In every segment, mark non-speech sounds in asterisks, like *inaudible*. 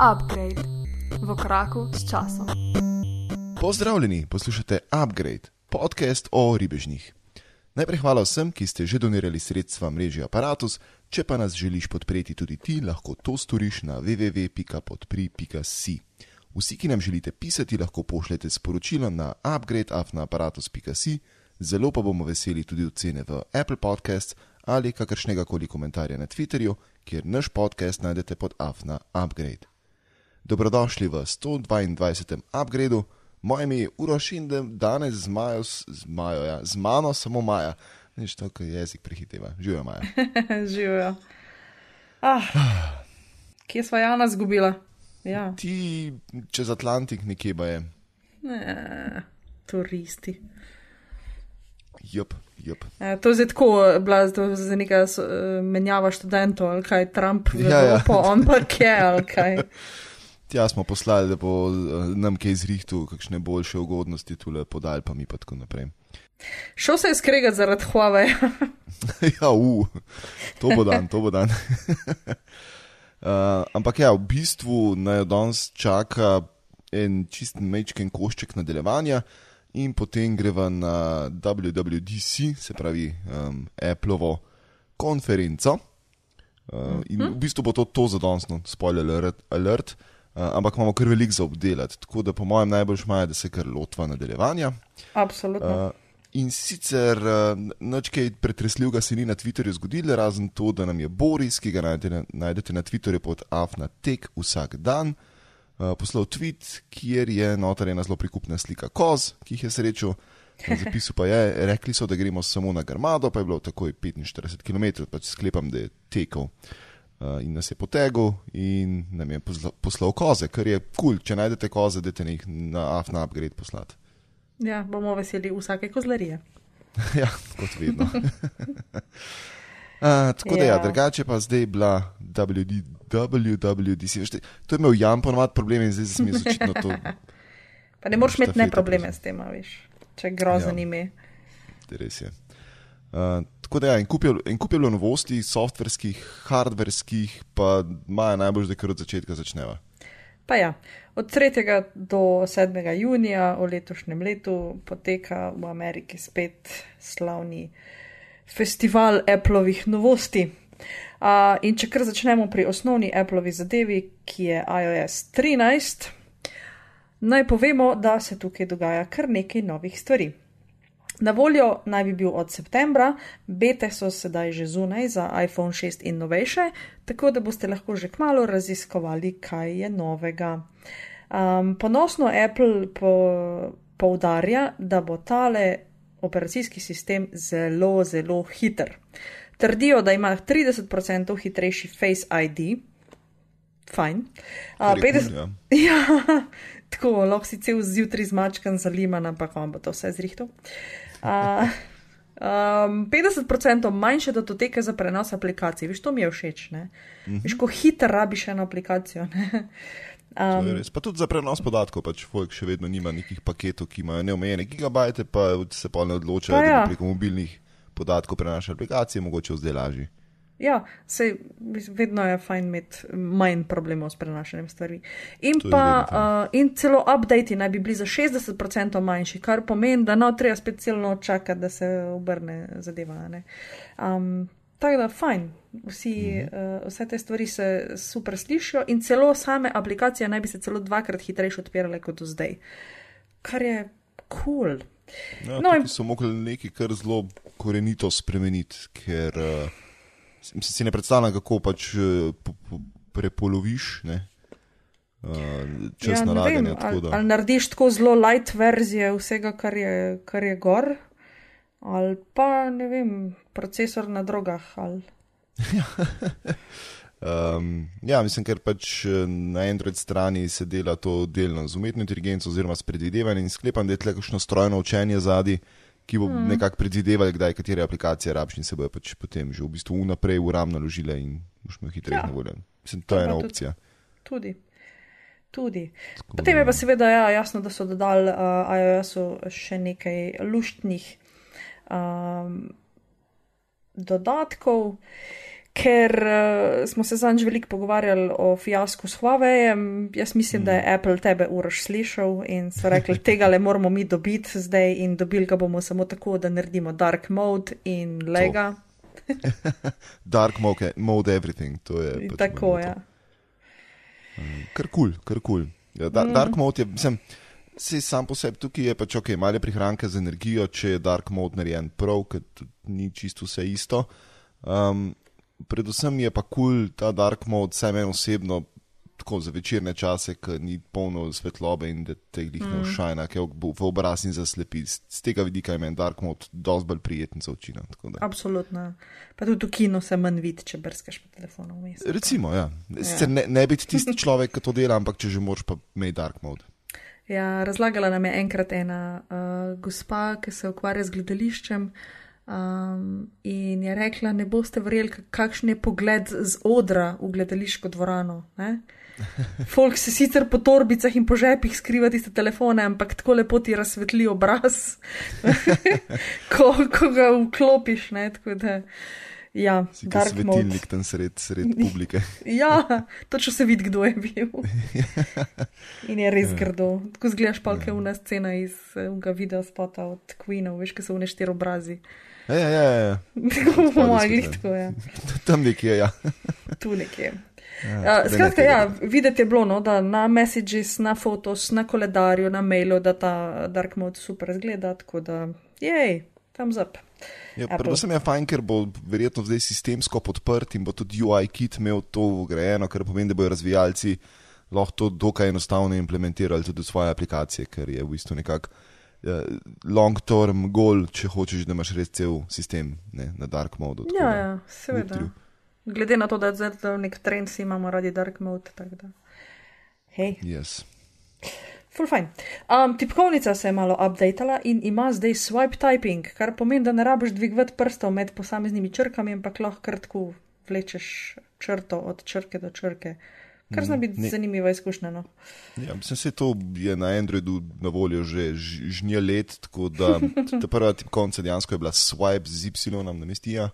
Upgrade v koraku s časom. Pozdravljeni, poslušate Upgrade, podcast o ribežnih. Najprej hvala vsem, ki ste že donirali sredstva mreži Apparatus, če pa nas želiš podpreti tudi ti, lahko to storiš na www.podpri.si. Vsi, ki nam želite pisati, lahko pošljete sporočilo na upgradeafnaaparatus.si, zelo pa bomo veseli tudi ocene v Apple Podcasts ali kakršnega koli komentarja na Twitterju, kjer naš podcast najdete pod afna upgrade. Dobrodošli v 122. upgradu, moje ime je Uroš in danes z, Majo, z, Majo, ja, z mano samo Maja. Nič to, kar jezik prehiteva. Živijo Maja. *laughs* Živijo. Ah, kje sva Jana zgubila? Ja. Ti čez Atlantik nekje pa je. Ne, turisti. Jup, jup. E, to je zdaj tako, bila za neka uh, menjava študentov, ali kaj Trump, Ja, ja. pa on pa kje, ali kaj. *laughs* Tja smo poslali, da bo eh, nam kaj zrihtu, kakšne boljše ugodnosti tule podal, pa mi pa tako naprej. Šel se je skregati zaradi Huawei. *laughs* ja, u, to bo dan, to bo dan. uh, *laughs* ampak ja, v bistvu naj danes čaka en čist mečken košček nadaljevanja in potem greva na WWDC, se pravi um, Appleovo konferenco. Uh, in v bistvu bo to, to za danes, no, spoiler alert. alert. Uh, ampak imamo kar veliko za obdelati, tako da po mojem najbolj šmaje, da se kar lotva nadaljevanja. Absolutno. Uh, in sicer uh, nič kaj pretresljivega se ni na Twitterju zgodilo, razen to, da nam je Boris, ki ga najdete na, najdete na Twitterju pod afnatek vsak dan, uh, poslal tweet, kjer je notar ena zelo prikupna slika koz, ki jih je srečal. Na zapisu pa je, rekli so, da gremo samo na Grmado, pa je bilo takoj 45 km, pač sklepam, da je tekel. Uh, in nas je potegal in nam je posla, poslal koze, kar je kul, cool. če najdete koze, da te jih na AFNA upgrade poslati. Ja, bomo veseli vsake kozlarije. *laughs* ja, kot vedno. uh, *laughs* tako da, ja. Ja. ja, drugače pa zdaj bila WD, WWDC. Veš, to je imel Jan ponovadi problem in zdaj se mi je očitno to. Pa ne moreš imeti ne probleme s tem, veš, če grozen Ja. ime. Res je. Uh, tako da, ja, en kup je, en kup je bilo novosti, softverskih, hardverskih, pa maja najbolj, da kar od začetka začneva. Pa ja, od 3. do 7. junija v letošnjem letu poteka v Ameriki spet slavni festival Appleovih novosti. Uh, in če kar začnemo pri osnovni Appleovi zadevi, ki je iOS 13, naj povemo, da se tukaj dogaja kar nekaj novih stvari. Na voljo naj bi bil od septembra, bete so sedaj že zunaj za iPhone 6 in novejše, tako da boste lahko že kmalo raziskovali, kaj je novega. Um, ponosno Apple po, poudarja, da bo tale operacijski sistem zelo, zelo hiter. Trdijo, da ima 30% hitrejši Face ID. Fajn. Uh, Kar je kul, ja. Ja, tako, lahko si cel zjutraj zmačkan zaliman, ampak vam bo to vse zrihtal. Uh, um, 50% manjše datoteke za prenos aplikacij, veš, to mi je všeč. Ne? Veš, ko hitro rabiš eno aplikacijo. Ne? Um. Pa tudi za prenos podatkov, pač Folk še vedno nima nekih paketov, ki imajo neomejene gigabajte, pa se pa ne odločajo, Pa da ja. bi preko mobilnih podatkov prenašali aplikacije, mogoče zdaj lažje. ja, se vedno je fajn imeti manj problemov s prenašanjem stvari. In, To pa, uh, in celo updati naj bi bili za 60% manjši, kar pomeni, da no treba spet celo noč čakati, da se obrne zadeva. ne. Um, Tako da, fajn, Vsi, uh, vse te stvari se super slišijo, in celo same aplikacije naj bi se celo dvakrat hitrejše odpirale kot do zdaj, kar je kul. Cool. Ja, No, in- so mogli nekaj kar zelo korenito spremeniti, ker uh, si, si ne predstavljam, kako pač uh, po, po, prepoloviš ne, uh, čas ja, ne nalaganja. vem, tako ali, ali narediš tako zelo light verzije vsega, kar je, kar je gor, ali pa ne vem, procesor na drogah. Ali... *laughs* *laughs* Um, ja, mislim, ker pač eh, na Android strani se dela to delno z umetno inteligenco oziroma s predvidevanjem in sklepam, da je tle kakšno strojno učenje zadnji, ki bo mm. nekako predvidevalo, kdaj katere aplikacije rabiš in se bojo pač potem že v bistvu vnaprej v RAM naložile in boš imel hitreje Ja. ja. na voljo. Mislim, To to je ena opcija. Tudi. Tudi. Potem je pa seveda ja, jasno, da so dodali uh, iOS-u še nekaj luštnih um, dodatkov. Ker uh, smo se zanj veliko pogovarjali o fiasku s Huaweijem. Jaz mislim, mm. da je Mhm. Apple tebe uraš slišal in so rekli, *laughs* tega le moramo mi dobiti zdaj in dobili ga bomo samo tako, da naredimo dark mode in lega. *laughs* Dark mode, mode everything, to je. Pač tako, moj moto. ja. Kar kul, cool, kar kul. Cool. Ja, da, Mm. Dark mode je, mislim, se sam po sebi tukaj je pač ok, malo prihranka z energijo, če je dark mode narejen prav, ker ni čisto vse isto. Um, predvsem je pa kul cool ta dark mode, vsaj meni osebno, tako za večerne čase, ki ni polno svetlobe in da te jih ne ušajna, ki v obraz in zaslepi. Z z tega vidika je meni dark mode dosti bolj prijeten za oči. no. Absolutno. Pa tudi v kinu se manj vidi, če brskaš po telefonu vmes. Recimo, ja. Sicer ne, ne biti tisti človek, ki to dela, ampak če že moraš, pa imej dark mode. Ja, razlagala nam je enkrat ena uh, gospa, ki se ukvarja z gledališčem. Um, in je rekla, ne boste verjeli, kak- kakšen je pogled z odra v gledališko dvorano. Ne? *laughs* Folk se sicer po torbicah in po žepih skriva tiste telefone, ampak tako lepo ti razsvetli obraz, *laughs* ko, ko ga vklopiš. Ne? Tako da, ja, Si kot svetilnik tam sred, sred publike. *laughs* Ja, točno se vidi, kdo je bil. In je res grdo. Tako zgledaš pa, kaj je una scena iz unega video spota od Queenov, veš, kaj so une štiri obrazi. Ja, ja, ja, ja. Po spodaj mojem, spet, tako je. *laughs* Tam nekje, ja. *laughs* Tu nekje. ja. Uh, skratka, ja, videti je bilo, no, da na messages, na fotos, na koledarju, na mailu, da ta dark mode super zgleda, tako da, jej, thumbs up. Ja, predvsem je fajn, ker bo verjetno zdaj sistemsko podprt in bo tudi UI kit imel to vgrajeno, kar pomeni, da bodo razvijalci lahko to dokaj enostavno implementirali tudi v svoje aplikacije, ker je v bistvu nekako eh, long-term goal, če hočeš, da imaš res cel sistem ne, na dark modu. Ja, ja, seveda. Utriv. Glede na to, da zdaj nek trend, si imamo radi dark mode, tako da. Hej. Yes. Full fine. Um, tipkovnica se je malo updatala in ima zdaj swipe typing, kar pomeni, da ne rabiš dvigovati prstov med posameznimi črkami, ampak lahko kar tako vlečeš črto od črke do črke. Kar zna biti ne. zanimiva izkušnja. No. Ja, mislim, se to je na Androidu na voljo že žnje let, tako da ta prva *laughs* tipkovnica dejansko je bila swipe z Y na mestija.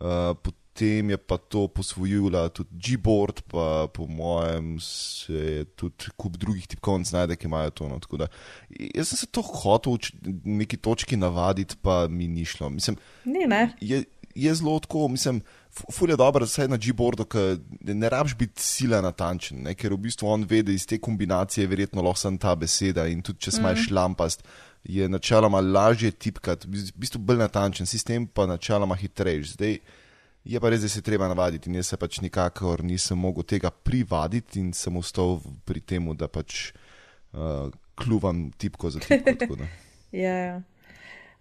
Uh, potem je pa to posvojila tudi Gboard, pa po mojem se je tudi kup drugih tipkovnic najde, ki imajo to. No, da, jaz sem se to hotel v neki točki navaditi, pa mi ni šlo. Mislim, Ni, ne? je, je zelo tako, mislim, fu- ful je dobro, vsaj na Gboardu, ker ne rabiš biti sila natančen, ne, ker v bistvu on ve, da iz te kombinacije je verjetno lahko samo ta beseda in tudi če smaš mm. šlampast, je načeloma lažje tipkati, v bistvu bolj natančen sistem, pa načeloma hitrejši. Zdaj je pa res, da se treba navaditi in jaz se pač nikakor nisem mogel tega privaditi in sem ostal pri tem, da pač uh, kluvam tipko za tipko. tako. *laughs* Ja, ja.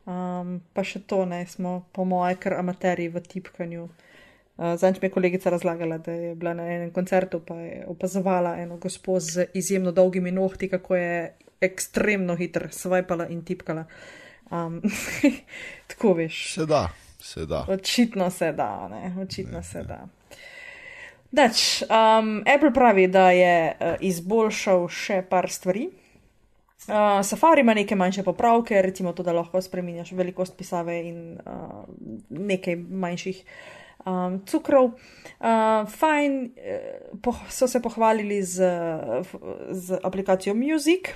Um, pa še to ne, smo po moje kar amaterji v tipkanju. Uh, Zanč mi je kolegica razlagala, da je bila na enem koncertu, pa je opazovala eno gospo z izjemno dolgimi nohti, kako je ekstremno hitro svajpala in tipkala. Um, *laughs* tako veš. Se da, se da. Očitno se da, ne, očitno ne, se da. Dač, um, Apple pravi, da je uh, izboljšal še par stvari. Uh, Safari ima neke manjše popravke, recimo to, da lahko spremenjaš velikost pisave in uh, nekaj manjših um, cukrov. Uh, fajn po, so se pohvalili z, z aplikacijo Music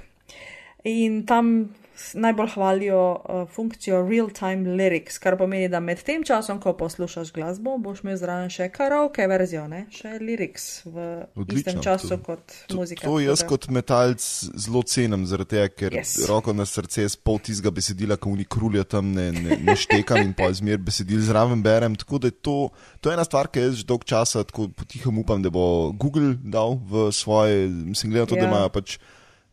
in tam najbolj hvalijo uh, funkcijo real-time lyrics, kar pomeni, da med tem časom, ko poslušaš glasbo, boš imel zraven še karaoke verzijo, ne? še lyrics v Odlično, istem času to- kot To, muzika. to jaz kot metalc zelo cenim, zaradi tega, ker Yes. roko na srce s pol tistega besedila, ko oni krulja tam ne, ne, ne štekam in pa zmer besedil zraven berem. Tako da je to, to je ena stvar, ki jaz že dolg časa tako potihem upam, da bo Google dal v svoje, mislim, glede na to, Ja. da imajo pač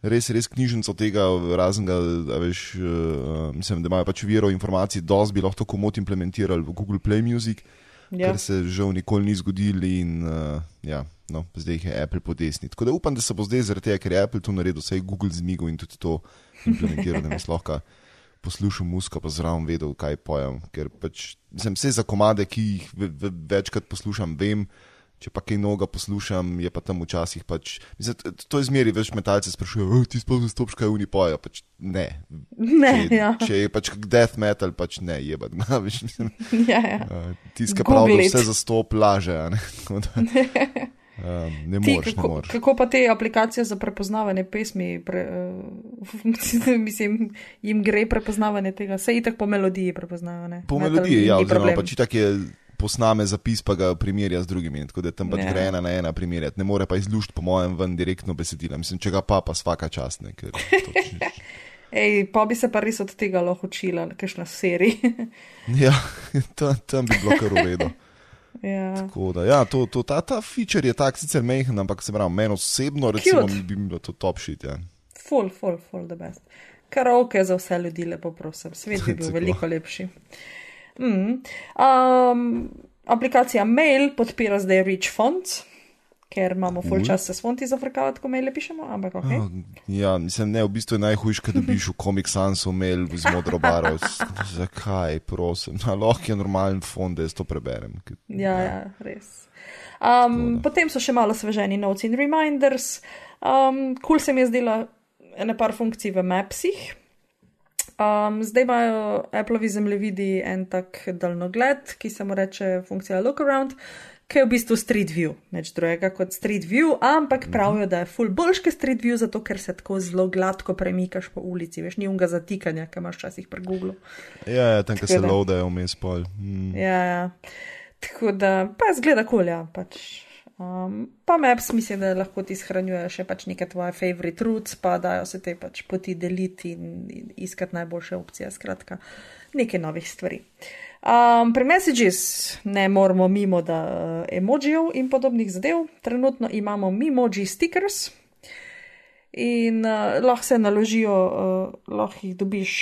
res, res knjižnico tega, razen ga, a veš, uh, mislim, da imajo pač viro informacij, dosti bi lahko komod implementirali v Google Play Music Ja. kar se žal nikoli ni zgodilo in uh, ja, no, zdaj jih je Apple po desni. Tako da upam, da se bo zdaj zaradi tega, ker je Apple to naredil, vse je Google zmigal in tudi to implementiral, da nas lahko poslušal musko, pa zraven vedel, kaj pojem. Ker pač, sem vse za komade, ki jih ve, ve, večkrat poslušam, vem, Če pa kaj noga poslušam, je pa tam včasih pač. Mislim, to- to je zmeri, več metalce sprašujejo, ti sploh ne stopiš, kaj oni pojejo. Pač ne. Ne, če, ja. če je pač death metal, pač ne, je pa *laughs* ja, ja. uh, tiska prav, da vse zastop laže, ne. *laughs* Tako da, *laughs* um, ne Ti, moreš, ne kako, moreš. kako pa te aplikacije za prepoznavanje pesmi, pre, uh, mislim, jim gre prepoznavanje tega, se itak po melodiji prepoznavajo. ne? Po Metal melodiji, ja, oziroma pač tak je posname zapis, pa ga primerja z drugimi, tako da tam pač gre ena na ena primerjati. Ne more pa izlušti, po mojem, ven direktno besedila. Mislim, če ga pa, pa svaka čast, ne, ker to, *laughs* Ej, pa bi se pa res od tega lahko učila, kakšna serija. *laughs* ja, tam, tam bi bilo kar v redu. *laughs* ja. Tako da, ja, to, to, ta, ta feature je tak sicer mehen, ampak se pravi, meni osebno recimo, Cute. bi bilo to top shit. Ja. Full, full, full the best. Karaoke za vse ljudi, lepo prosim, svet bi bil Tako. veliko lepši. Mm. Um, aplikacija Mail podpira zdaj Rich Fonts, ker imamo full Cool. čas se s fonti zafrkavati, ko maile pišemo, ampak ok. Oh, ja, mislim, ne, v bistvu je najhujš, kad dobiš v Comic Sansu mail z modro barvo. Zakaj, prosim, no, lahko je normalen fond, da jaz to preberem. Ja, ja, res. Um, potem so še malo sveženi notes in reminders. Um, kul se mi je zdela ena par funkcij v Mapsih. Um, zdaj imajo Appleovi zemljevidi en tak daljnogled, ki se mu reče funkcija Look Around, ki je v bistvu Street View, nič drugega kot Street View, ampak pravijo, da je full boljši Street View, zato ker se tako zelo gladko premikaš po ulici, veš, ni unga zatikanja, ki imaš včasih pri Googlu. Ja, ja tam, ko se loadajo vmes pol. Mm. Ja, ja. Tako da, pa zgleda kolja. Pač. Um, pa Maps mislim, da lahko ti shranjujejo še pač neke tvoje favorite routes, pa dajo se te pač poti deliti in, in iskati najboljše opcije. Skratka, nekaj novih stvari. Um, pri Messages ne moramo mimo da uh, emojijev in podobnih zadev. Trenutno imamo Mimoji stickers. In uh, lahko se naložijo, uh, lahko jih dobiš,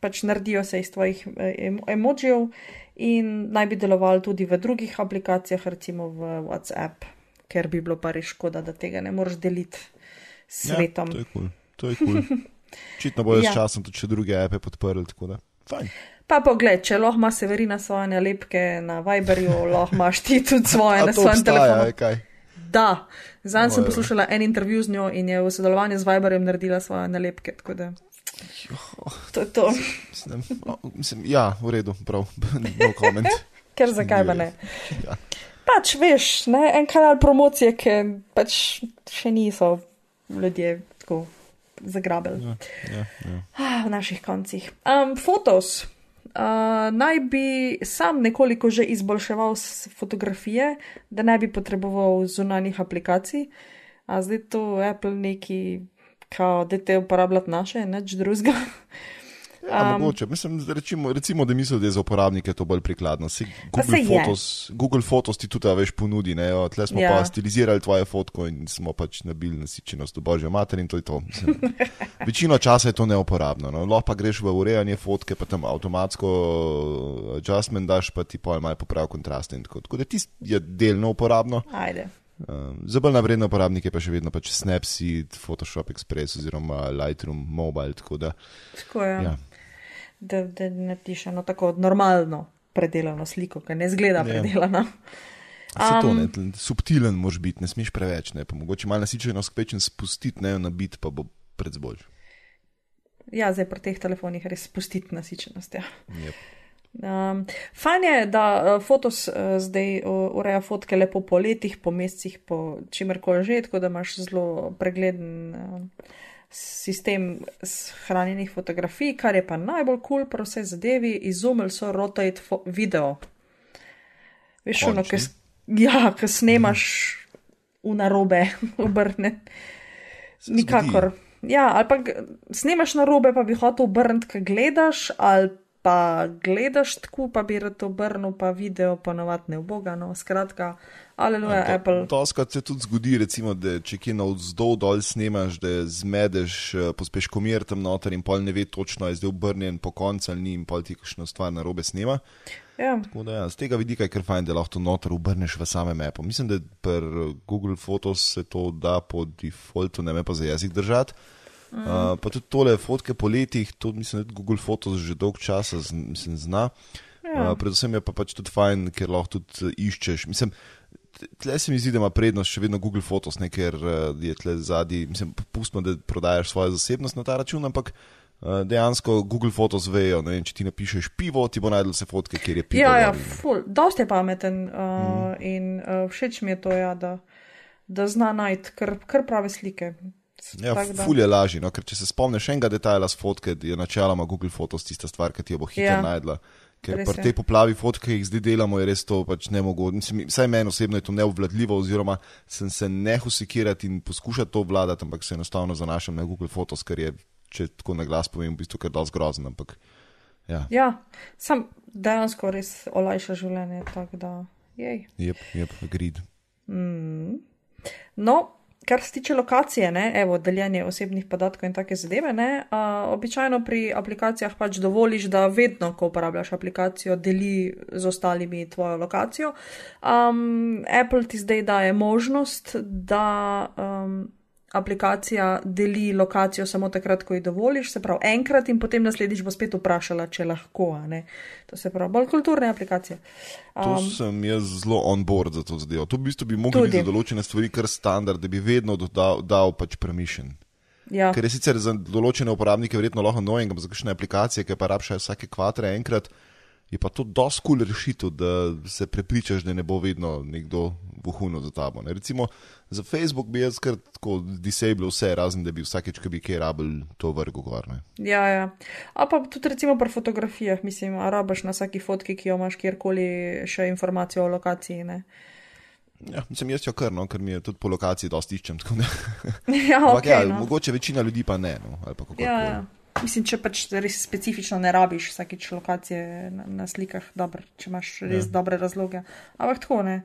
pač naredijo se iz tvojih em emojijev in naj bi delovali tudi v drugih aplikacijah, recimo v WhatsApp, ker bi bilo pa res škoda, da tega ne moreš deliti s svetom. Ja, to je kul. Cool. To je kul. Cool. Očitno bojo Ja. s časom tudi druge ape podprli, tako da. Fajn. Pa pogled, če lahko ima Severina svoje nalepke na Viberju, *laughs* lahko imaš ti tudi svoje A na to svojem obstaja, telefonu. kaj? Da, zdaj sem poslušala en intervju z njo in je v sodelovanju z Viberjem naredila svoje nalepke. To je to, mislim, ja, v redu, prav. *laughs* No comment. *laughs* ker zakaj pa ne. Ja. Pač veš, ne, en kanal promocije, ki pač še niso ljudje tako zagrabili Ja, ja, ja. ah, v naših koncih. Um, fotos. Uh, naj bi sam nekoliko že izboljševal fotografije, da ne bi potreboval zunanjih aplikacij, a zdaj to Apple neki, kao, da te uporabljati naše, nič drugega. Ja, Um, mogoče. Mislim, recimo, recimo, da mislijo, da je za uporabnike to bolj prikladno. Pa Google, saj je. Photos, Google Photos ti tudi a veš ponudi, ne? Jo, tle smo Ja. ja. pa stilizirali tvoje fotko in smo pač nabili nasičenost v božjo mater in to je to. Mislim, večino časa je to neuporabno. No? Lahko pa greš v urejanje fotke, pa tam avtomatsko eh, adjustment daš, pa ti pol malo popravi kontrast in tako. Tako da ti je delno uporabno. Ajde. Um, za bolj navredne uporabnike pa še vedno pač Snapseed, Photoshop Express oziroma Lightroom Mobile. Tako da, Tako je. ja. Da, da narediš eno tako normalno predelano sliko, ki ne zgleda Ja. predelana. Se to Um, ne, subtilen moraš biti, ne smeš preveč, ne, pa mogoče malo nasičenost kvečen spustiti, ne, na bit pa bo predbolj. Ja, zdaj pri teh telefonih res spustiti nasičenost. Ja. Yep. Um, fajn je, da uh, Fotos uh, zdaj uh, ureja fotke lepo po letih, po mesecih, po čimerkoli že, tako da imaš zelo pregleden uh, sistem s- hranjenih fotografij, kar je pa najbolj kul cool pri vsej zadevi, izumili so rotate video. Veš, ono, Končno. ki s- ja, ki snemaš v narobe, *laughs* obrne. Nikakor. Ja, ali pa snemaš na robe, pa bi hotel obrniti, kaj gledaš, ali pa gledaš tako, pa bi rad obrnil, pa video ponovadi ne uboga. No, skratka, aleluja, To- Apple. Doskrat se tudi zgodi, recimo, da če kje na vzdolj dol snemaš, da zmedeš, eh, pospeš komir tam noter in pol ne ve točno, je zdaj obrnjen po koncu ali ni in pol ti kakšno stvar na robe snema. Ja, Tako da ja, z tega vidika je kar fajn, da lahko to noter obrneš v samem appu. Mislim, da pri Google Photos se to da po defaultu, ne me pa za jezik držati. Mm. Uh, pa tudi tole fotke po letih, to mislim, da Google Photos že dolg časa z, mislim, zna. Ja. Uh, predvsem je pa pač tudi fajn, ker lahko tudi eh, iščeš. Mislim, tle se mi zdi, da ima prednost še vedno Google Photos, ne, ker uh, je tle zadnji, mislim, pustimo, da prodajaš svojo zasebnost na ta račun, ampak uh, dejansko Google Photos vejo, vem, če ti napišeš pivo, ti bo najdel vse fotke, kjer je pivo. Ja, ja, ful, dosti je pameten uh, mm. in uh, všeč mi je to, ja, da, da zna najti kar, kar prave slike. Ja, Tako da- ful je lažje, no, ker če se spomniš enega detajla z fotke, je načeloma Google Photos tista stvar, ki ti jo bo hitro Ja. najdla. Ker Res pri je. tej poplavi fotk, ki jih zdaj delamo, je res to pač nemogoče. Vsaj meni osebno je to neobvladljivo, oziroma sem se nehal sekirati in poskušati to obvladati, ampak se enostavno zanašam na Google Photos, ker je, če tako na glas povem, v bistvu kar dosti grozen. Ampak, ja, Ja, sam dejansko res olajša življenje, tako da jej. jep, jep, grid. No, kar se tiče lokacije, ne, evo, deljenje osebnih podatkov in take zadeve, ne, uh, običajno pri aplikacijah pač dovoliš, da vedno, ko uporabljaš aplikacijo, deli z ostalimi tvojo lokacijo. Um, Apple ti zdaj daje možnost, da um, aplikacija deli lokacijo samo takrat, ko ji dovoliš, se pravi enkrat in potem naslednjič bo spet vprašala, če lahko. To se pravi bolj kulturne aplikacije. To Um, sem jaz zelo on board za to zadevo. To v bistvu bi mogli biti za določene stvari kar standard, da bi vedno dodal, dal pač premišen. ja. Ker je sicer za določene uporabnike verjetno lahko annoying, ampak za kakšne aplikacije, ki pa rabiš vsake kvatre enkrat, je pa to dosti kul cool rešitev, da se prepričaš, da ne bo vedno nekdo vohuno za tabo. Ne. Recimo za Facebook bi jaz kar tako disable vse, razen da bi vsakeč, ko bi kaj rabil, to vrgel gor. Ne. Ja, ja. A pa tudi recimo pri fotografijah, mislim, a rabaš na vsaki fotki, ki jo imaš kjerkoli, še informacijo o lokaciji. Ne? Ja, mislim, jaz jo kar, no, ker mi je tudi po lokaciji dosti iščem. *laughs* ja, *laughs* Ampak okay, ja, no. mogoče večina ljudi pa ne. No, ja, ja. Mislim, če pač res specifično ne rabiš vsakič lokacije na, na slikah, dobro, če imaš res ja. dobre razloge. Ampak tako ne.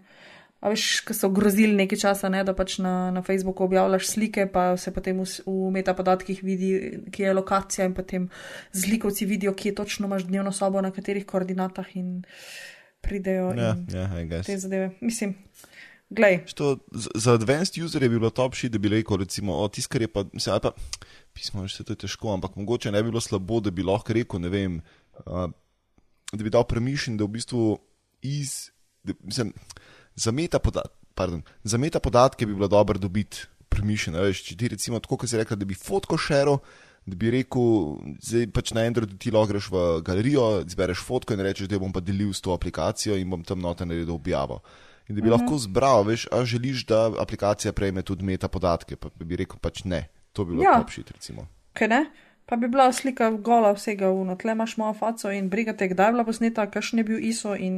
A veš, ko so grozili nekaj časa, ne, da pač na, na Facebooku objavljaš slike, pa se potem v, v metapodatkih vidi, kje je lokacija in potem zlikovci vidijo, kje točno imaš dnevno sobo, na katerih koordinatah in pridejo Ja, in ja, te zadeve. Mislim, glej, Što, za advanced userje bi bilo top shit, da bi rekel, recimo, o, tisto, kar je pa, mislim, ali pa, pismo, že se to je težko, ampak mogoče ne bi bilo slabo, da bi lahko rekel, ne vem, uh, da bi dal premišljen, da v bistvu iz, da, mislim, za meta, poda, pardon, za meta podatke bi bilo dobro dobiti premišljen, veš, če ti recimo tako, kot si rekla, da bi fotko šero, da bi rekel, zdaj pač na Androidu ti logreš v galerijo, izbereš fotko in rečeš, da bom pa delil s to aplikacijo in bom tam noter naredil objavo. In da bi uh -huh. lahko zbral, veš, a želiš, da aplikacija prejme tudi meta podatke, pa bi rekel pač ne. To bi bilo Ja. ja. top shit, recimo. kaj ne? Pa bi bila slika gola vsega uno, tle imaš mojo faco in brigate, kdaj je bila posneta, kakšen je bil ISO in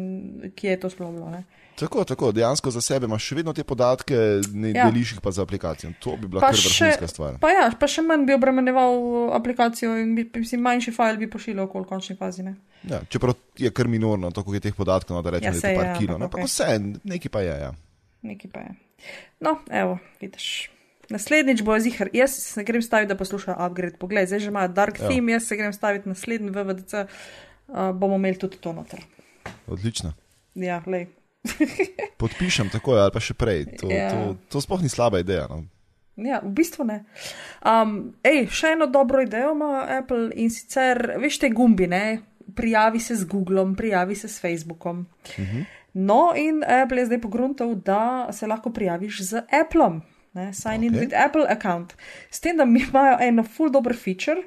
kje je to sploh bilo. Ne? Tako, tako, dejansko za sebe imaš še vedno te podatke, ne Ja. ja. deliš jih pa za aplikacijo. To bi bila Pa kar vrhunska stvar. Pa ja, pa še manj bi obremenjeval aplikacijo in bi, mislim, manjši file bi pošiljal okoli končni fazi. Ne? Ja, čeprav je kar minorno, tako je teh podatkov, no, da rečemo, Ja, da je saj to je, par kilo. ampak Ne, pa okej. vse, nekaj pa je. Ja. Nekaj pa je. No, evo, vidiš. Naslednjič bo zihar, jaz se grem staviti, da poslušajo upgrade. Poglej, zdaj že imajo dark Ja. theme, jaz se grem staviti naslednji VVDC, uh, bomo imeli tudi to noter. Odlično. Ja, lej. *laughs* Podpišem tako ali pa še prej. To, Ja. to, to sploh ni slaba ideja. No. Ja, v bistvu ne. Um, ej, še eno dobro idejo ima Apple in sicer, veš, te gumbi, ne? Prijavi se z Googlom, prijavi se s Facebookom. Uh -huh. No, in Apple je zdaj pogruntal, da se lahko prijaviš z Appleom. Ne? Sign in Ok. with Apple account. S tem, da mi imajo eno full dober feature.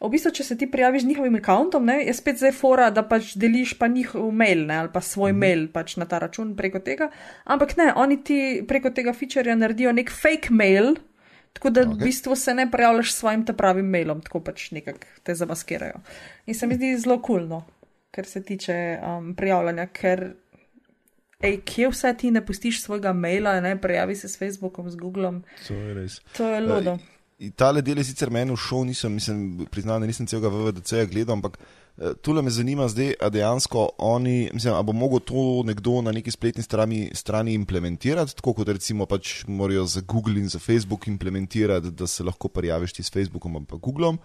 V bistvu, če se ti prijaviš z njihovim računom, je spet zdaj fora, da pač deliš pa njihov mail ne, ali pa svoj mm -hmm. mail pač na ta račun preko tega. Ampak ne, oni ti preko tega featurja naredijo nek fake mail, tako da okay. v bistvu se ne prijavljaš s svojim te pravim mailom, tako pač nekako te zamaskirajo. In se mi zdi zelo kulno, cool, kar se tiče um, prijavljanja, ker. Ej, kje vse ti ne pustiš svojega maila, ne prijavi se s Facebookom, z Googlom, To je res. to je ludo. In Tale del je sicer meni všel, nisem, mislim, priznam, da nisem celega VVDC-ja gledal, ampak eh, tule me zanima zdaj, a dejansko oni, mislim, a bo mogel to nekdo na neki spletni strani, strani implementirati, tako kot recimo pač morajo za Google in za Facebook implementirati, da se lahko prijaviš ti s Facebookom ali pa Googlom.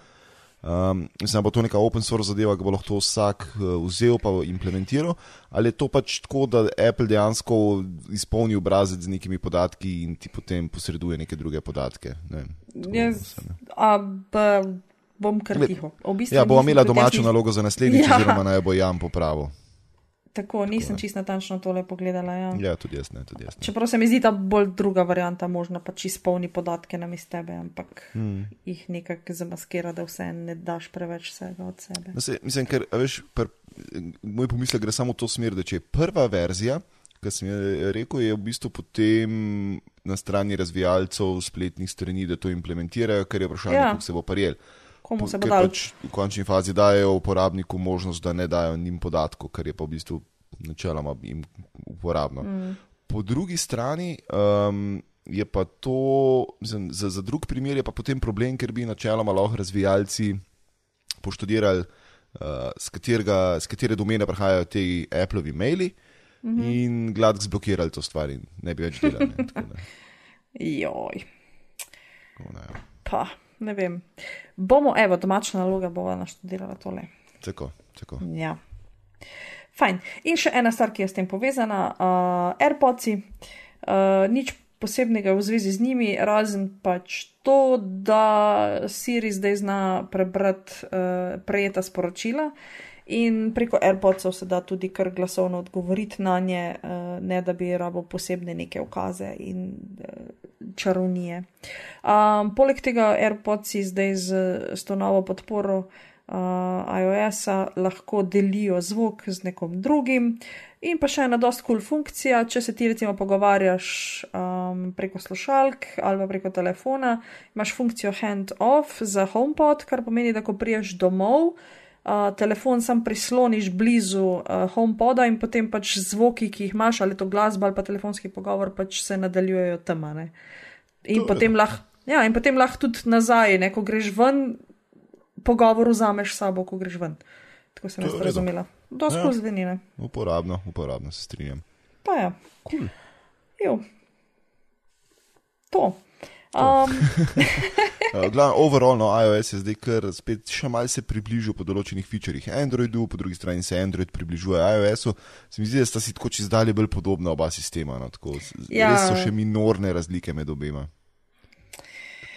Um, mislim, da bo to neka open source zadeva, ki bo lahko vsak uh, vzel in implementiral, ali je to pač tako, da Apple dejansko izpolni obrazec z nekimi podatki in ti potem posreduje neke druge podatke. Ne Jaz, a, b, bom kar Gled- tiho. V bistvu Ja, nisem imela domačo nalogo za naslednjič, Ja. oziroma naj bo Jan popravil. Tako nisem čisto natančno tole pogledala. Ja. Ja, tudi jaz ne, tudi jaz ne. Čeprav se mi zdi ta bolj druga varianta možna, pa čisto polni podatke na mestu tebe, ampak mm. jih nekako zamaskira, da vse ne daš preveč vsega od sebe. No, se, mislim, ker, veš, pr, moj pomislek gre samo v to smer, da če je prva verzija, ki sem jo rekel, je v bistvu potem na strani razvijalcev spletnih strani, da to implementirajo, ker je vprašanje, Ja. kako se bo parjel. Komu se bo dal? pač v končni fazi dajo uporabniku možnost, da ne dajo njim podatkov, kar je pa v bistvu načeloma jim uporabno. Mm. Po drugi strani um, je pa to, mislim, za, za drug primer je pa potem problem, ker bi načeloma lahko razvijalci poštudirali, uh, z, katerega, z katere domene prihajajo ti Appleovi maili. Mm -hmm. In gladko zblokirali to stvar, in ne bi več delali. ne, tako da, *laughs* Joj, tako da, ja. pa ne vem. Bomo, evo, domača naloga bova naštudirala tole. Tako, tako. Ja. Fajn. In še ena stvar, ki je s tem povezana, uh, AirPodsi. Uh, nič posebnega v zvezi z njimi, razen pač to, da Siri zdaj zna prebrati uh, prejeta sporočila. In preko AirPodsov se da tudi kar glasovno odgovoriti na nje, uh, ne da bi rabo posebne neke ukaze in uh, čarovnije. Um, poleg tega AirPodsi zdaj z, z to novo podporo uh, iOS-a lahko delijo zvok z nekom drugim. In pa še ena dost kul cool funkcija, če se ti recimo pogovarjaš um, preko slušalk ali pa preko telefona, imaš funkcijo hand-off za HomePod, kar pomeni, da ko priješ domov, uh, telefon sam prisloniš blizu uh, HomePoda in potem pač zvoki, ki jih imaš, ali to glasba ali pa telefonski pogovor, pač se nadaljujejo tam. In To potem lahko ja, in potem lahko tudi nazaj, ne, ko greš ven, pogovor vzameš sabo, ko greš ven. Tako sem jaz redu. razumela. Dosti Ja. kul zveni, ne. Uporabno, uporabno se strinjam. Pa ja. Cool. Jo. To. Um, *laughs* Glavno, overall, no, iOS je zdaj kar spet še malce približal po določenih featurjih Androidu, po drugi strani se Android približuje iOS-u. Se mi zdi, da sta si tako čez dalje bolj podobna oba sistema. No, tako, Ja. Res so še minorne razlike med obema.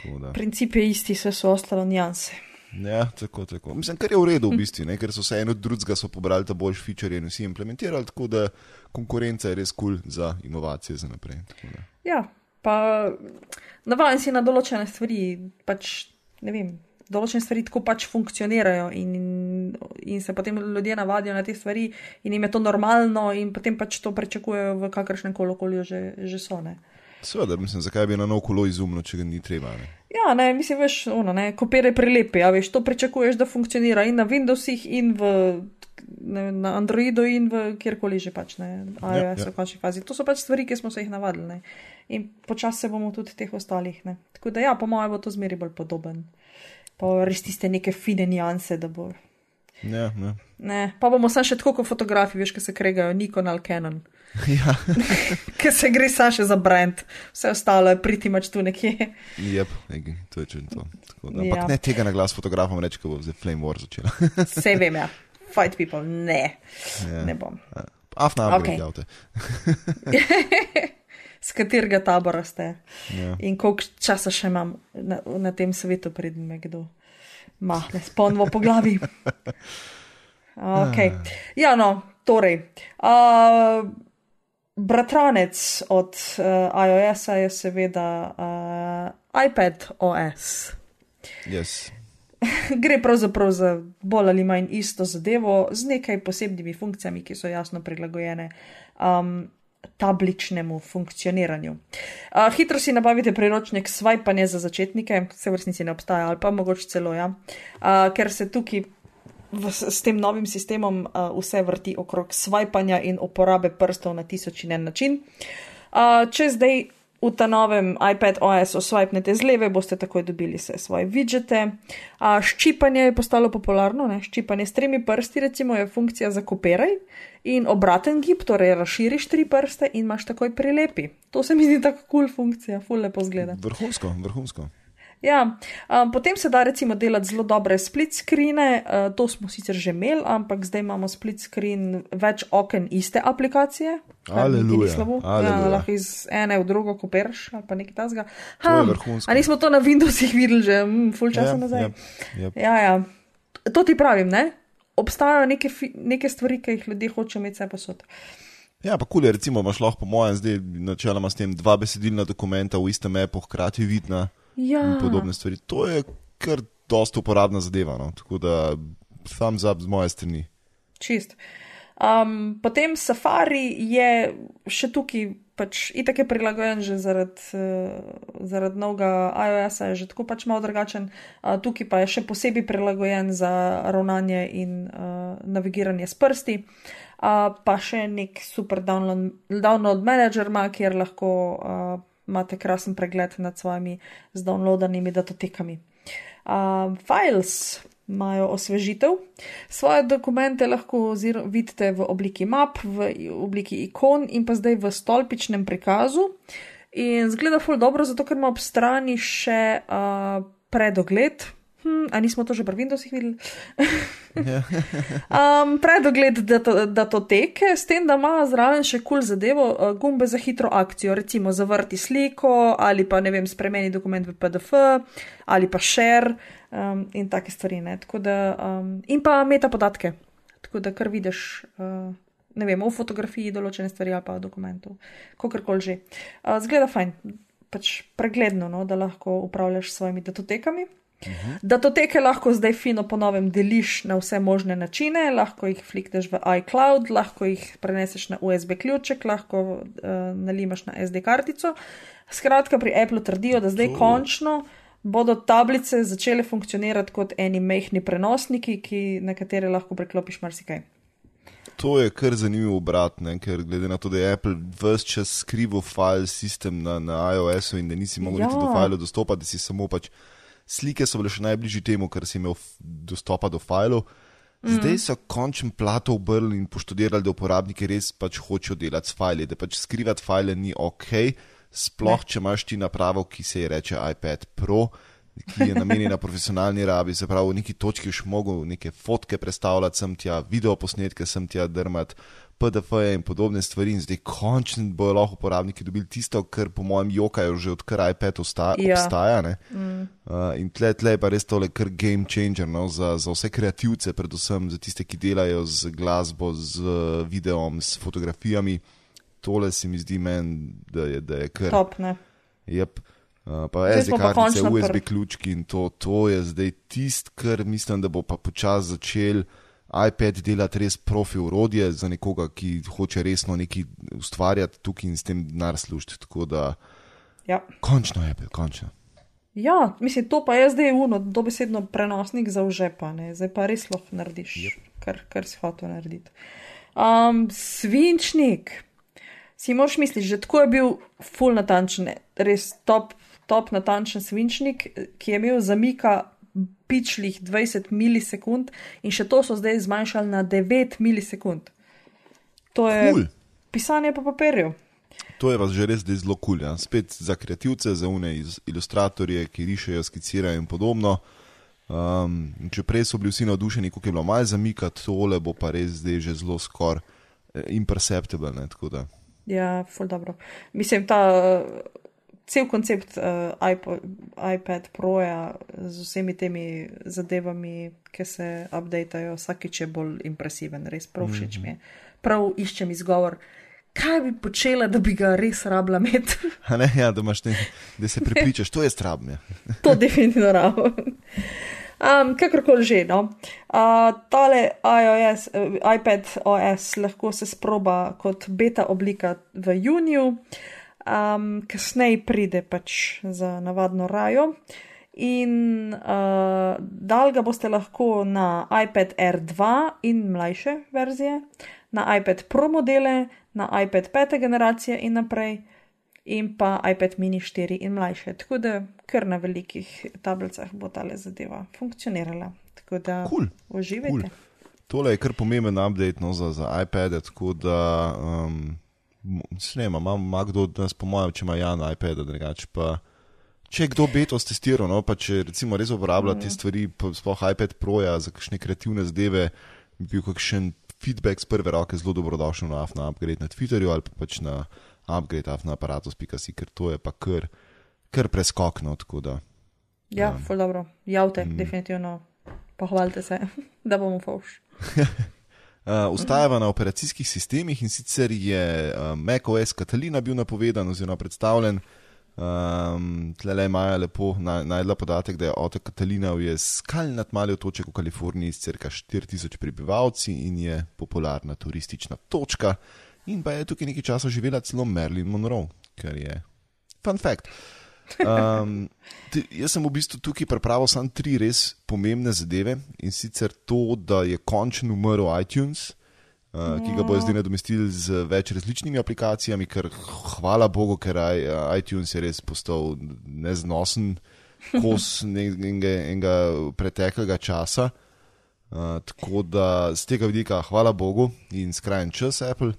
Da. princip je isti, vse so ostalo nijanse. Ja, tako, tako. Mislim, kar je v redu v bistvu, ne? ker so se en od drugega pobrali ta boljši feature in vsi implementirali, tako da konkurenca je res kul cool za inovacije za naprej. da. Ja, pa navaden si na določene stvari, pač ne vem. Določene stvari tako pač funkcionirajo, in, in se potem ljudje navadijo na te stvari, in jim je to normalno, in potem pač to pričakujejo v kakršnem koli okolju že, že so. Ne. Seveda, mislim, zakaj bi na nov kolo izumno, če ga ni treba. Ne? Ja, ne, mislim, veš, ono, ne, kopire prilepi, a veš, to pričakuješ, da funkcionira in na Windowsih, in v, ne, na Androidu, in v kjerkoli že pač, ne, iOS ja. v končni fazi. To so pač stvari, ki smo se jih navadili, ne. In počasi se bomo tudi teh ostalih, ne. Tako da ja, po mojem bo to zmeri bolj podoben. Pa res tiste neke fine nijanse, da bo. Ja, ne. Ne, pa bomo sam še tako kot fotografi, veš, ki se kregajo Nikon ali Canon, *laughs* ja. *laughs* ki se gre sam še za brand, vse ostalo je priti mač tu nekje. Jep, ej, to je Da, ampak Ja. ne tega na glas fotografom reči, ko bo zdaj Flame War začela. *laughs* Vse vem, ja. Fight people, ne, Ja. ne bom. Afna, Okej. okay. javte. z katerega tabora ste Ja. in koliko časa še imam na, na tem svetu, preden me kdo mahne spomnimo po glavi. Okay. Ja, no, torej. Uh, bratranec od uh, iOS-a je seveda uh, iPad OS. Yes. *laughs* Gre pravzaprav za bolj ali manj isto zadevo, z nekaj posebnimi funkcijami, ki so jasno prilagojene um, tabličnemu funkcioniranju. Uh, hitro si nabavite priročnik Swipanje za začetnike, se v resnici ne obstaja, ali pa mogoče celo ja, uh, ker se tukaj v, s tem novim sistemom uh, vse vrti okrog swipanja in uporabe prstov na tisoč in en način. Uh, če zdaj v ta novem iPad OS osvajpnete z leve, boste takoj dobili vse svoje widgete. Uh, ščipanje je postalo popularno, ne? ščipanje s tremi prsti, recimo, je funkcija za kopiraj in obraten gib, torej razširiš tri prste in imaš takoj prilepi. To se mi zdi tako kul cool funkcija, ful lepo zgleda. Vrhunsko, vrhunsko. Ja, um, potem se da recimo delati zelo dobre split screene, uh, to smo sicer že imeli, ampak zdaj imamo split screen več oken iste aplikacije. niti ni Aleluja, slabo. Ja, aleluja. lahko iz ene v drugo kopiraš ali pa nekaj tasga. To je vrhunsko. A nismo to na Windowsih videli že mm, full časa Ja, nazaj? ja, ja. Ja, ja. To ti pravim, ne? obstajajo neke, neke stvari, ki jih ljudje hočejo imeti vse posod. Ja, pa kul je, recimo, imaš lahko, po mojem, zdaj načeloma s tem dva besedilna dokumenta v istem appu, hkrati vidna Ja, in podobne stvari. To je kar dosta uporabna zadeva, no? tako da thumbs up z moje strani. čist. Um, potem Safari je še tukaj, pač itak je prilagojen že zaradi uh, zarad novega iOS-a, je že tako pač malo drugačen. Uh, tukaj pa je še posebej prilagojen za ravnanje in uh, navigiranje s prsti. Uh, pa še nek super download, download manager ima, kjer lahko uh, imate krasen pregled nad svojimi zdownloadanimi datotekami. Uh, files imajo osvežitev. Svoje dokumente lahko vidite v obliki map, v obliki ikon in pa zdaj v stolpičnem prikazu. In zgleda ful dobro, zato ker ima ob strani še uh, predogled. Hm, a nismo to že pri Windowsih videli? *laughs* *laughs* um, predogled dato, datoteke, s tem, da ima zraven še kul cool zadevo, uh, gumbe za hitro akcijo, recimo zavrti sliko ali pa ne vem, spremeni dokument v PDF ali pa share um, in take stvari. Ne? Tako Da, um, in pa meta podatke, tako da kar vidiš. Uh, Ne vem, v fotografiji določene stvari ali pa v dokumentu, kakorkoli že. Uh, zgleda fajn, pač pregledno, no, da lahko upravljaš s svojimi datotekami. Uh-huh. Datoteke lahko zdaj fino ponovem deliš na vse možne načine, lahko jih flikneš v iCloud, lahko jih preneseš na USB ključek, lahko uh, nalimaš na SD kartico. Skratka, pri Apple trdijo, da zdaj To- končno bodo tablice začele funkcionirati kot eni mehni prenosniki, ki, na katere lahko preklopiš marsikaj. To je kar zanimiv obrat, ne? ker glede na to, da je Apple vse čas skrival file sistem na, na iOS-u in da nisi mogel Ja. do file dostopati, da si samo pač slike so bile še najbližje temu, ker si imel dostopa do filev. Zdaj so končen plato obrnili in poštudirali, da uporabniki res pač hočejo delati s file, da pač skrivati file ni ok, sploh če imaš ti napravo, ki se ji reče iPad Pro, ki je namenjena *laughs* profesionalni rabi, se pravi, v neki točki už mogel neke fotke predstavljati, sem tja, video posnetke sem tja drmat, PDF-je in podobne stvari in zdaj končno bojo lahko uporabniki dobili tisto, kar po mojem jokajo že odkar iPad osta, Ja. obstaja. Mm. Uh, in tle, tle je pa res tole kar game changer no? za, za vse kreativce, predvsem za tiste, ki delajo z glasbo, z uh, videom, s fotografijami. Tole se mi zdi meni, da je, da je kar. Top, ne. Yep. Uh, pa SD kartice, USB pri- ključki in to, to je zdaj tist, kar mislim, da bo pa počasi začel iPad delati res profi urodje za nekoga, ki hoče resno nekaj ustvarjati tukaj in s tem denar služiti. Tako da Ja. končno Apple, končno. ja, mislim, to pa je zdaj uno, dobesedno prenosnik za užepa, ne? zdaj pa res lahko narediš, yep. kar, kar si hotel narediti. Um, svinčnik. Si moš misliš, že tako je bil full natančen, res top, top natančen svinčnik, ki je imel zamika pičlih 20 milisekund in še to so zdaj zmanjšali na 9 milisekund. To je Cool. pisanje po papirju. To je vas že res zelo kul. Cool, ja. Spet za kreativce, za une ilustratorje, ki rišejo, skicirajo in podobno. Um, če prej so bili vsi navdušeni, kako je bilo malo zamikati, tole bo pa res zdaj že zelo skoraj eh, imperceptible. Ne. Ja, ful dobro. Mislim, ta cel koncept uh, iPod, iPad Proja z vsemi temi zadevami, ki se updateajo, vsakič je bolj impresiven, res prav všeč mi je. Prav iščem izgovor, kaj bi počela, da bi ga res rabila imeti. Ne, ja, da, ne, da se pripričaš, to je strabne. *laughs* to definitivno rabo. Um, kakorkoli že, no. Uh, tale iOS, uh, iPad OS lahko se sproba kot beta oblika v juniju, um, kasneje pride pač za navadno rajo. In uh, dal ga boste lahko na iPad R2 in mlajše verzije, na iPad Pro modele, na iPad 5. generacije in naprej in pa iPad mini 4 in mlajše. Tako da kar na velikih tablicah bo ta zadeva funkcionirala. Tako da Cool. uživajte. Cool. Tole je kar pomemben update no, za, za iPad, tako da um, vem, ima, ima kdo od nas, po mojem, če ima Jan iPad, drugače pa. Če je kdo beto testiral, no, pa če recimo res uporablja te stvari, pa sploh iPad Proja za kakšne kreativne zadeve, bi bil kakšen feedback z prve roke zelo dobrodošel na AFNA upgrade na Twitterju ali pa pač na upgrade AFNA aparatus.si, ker to je pa kar, kar preskokno, da. Ja, ful dobro. Javte, mm. definitivno. Pohvalite se, *laughs* da bomo fauš. *laughs* Uh, Ustajava na operacijskih sistemih in sicer je uh, macOS Catalina bil napovedan oziroma predstavljen. Um, Tlele je Maja lepo na, najdla podatek, da je otok Catalina je skalnat mali otoček v Kaliforniji s cirka 4000 prebivalci in je popularna turistična točka. In pa je tukaj nekaj časa živela celo Marilyn Monroe, kar je fun fact. Um, te, jaz sem v bistvu tukaj pripravil samo tri res pomembne zadeve in sicer to, da je končno umrl iTunes, uh, ki ga bojo zdaj nadomestili z več različnimi aplikacijami, ker hvala Bogu, ker iTunes je res postal neznosen kos *laughs* enega, enega preteklega časa. Uh, tako da z tega vidika hvala Bogu in skrajen čas Apple.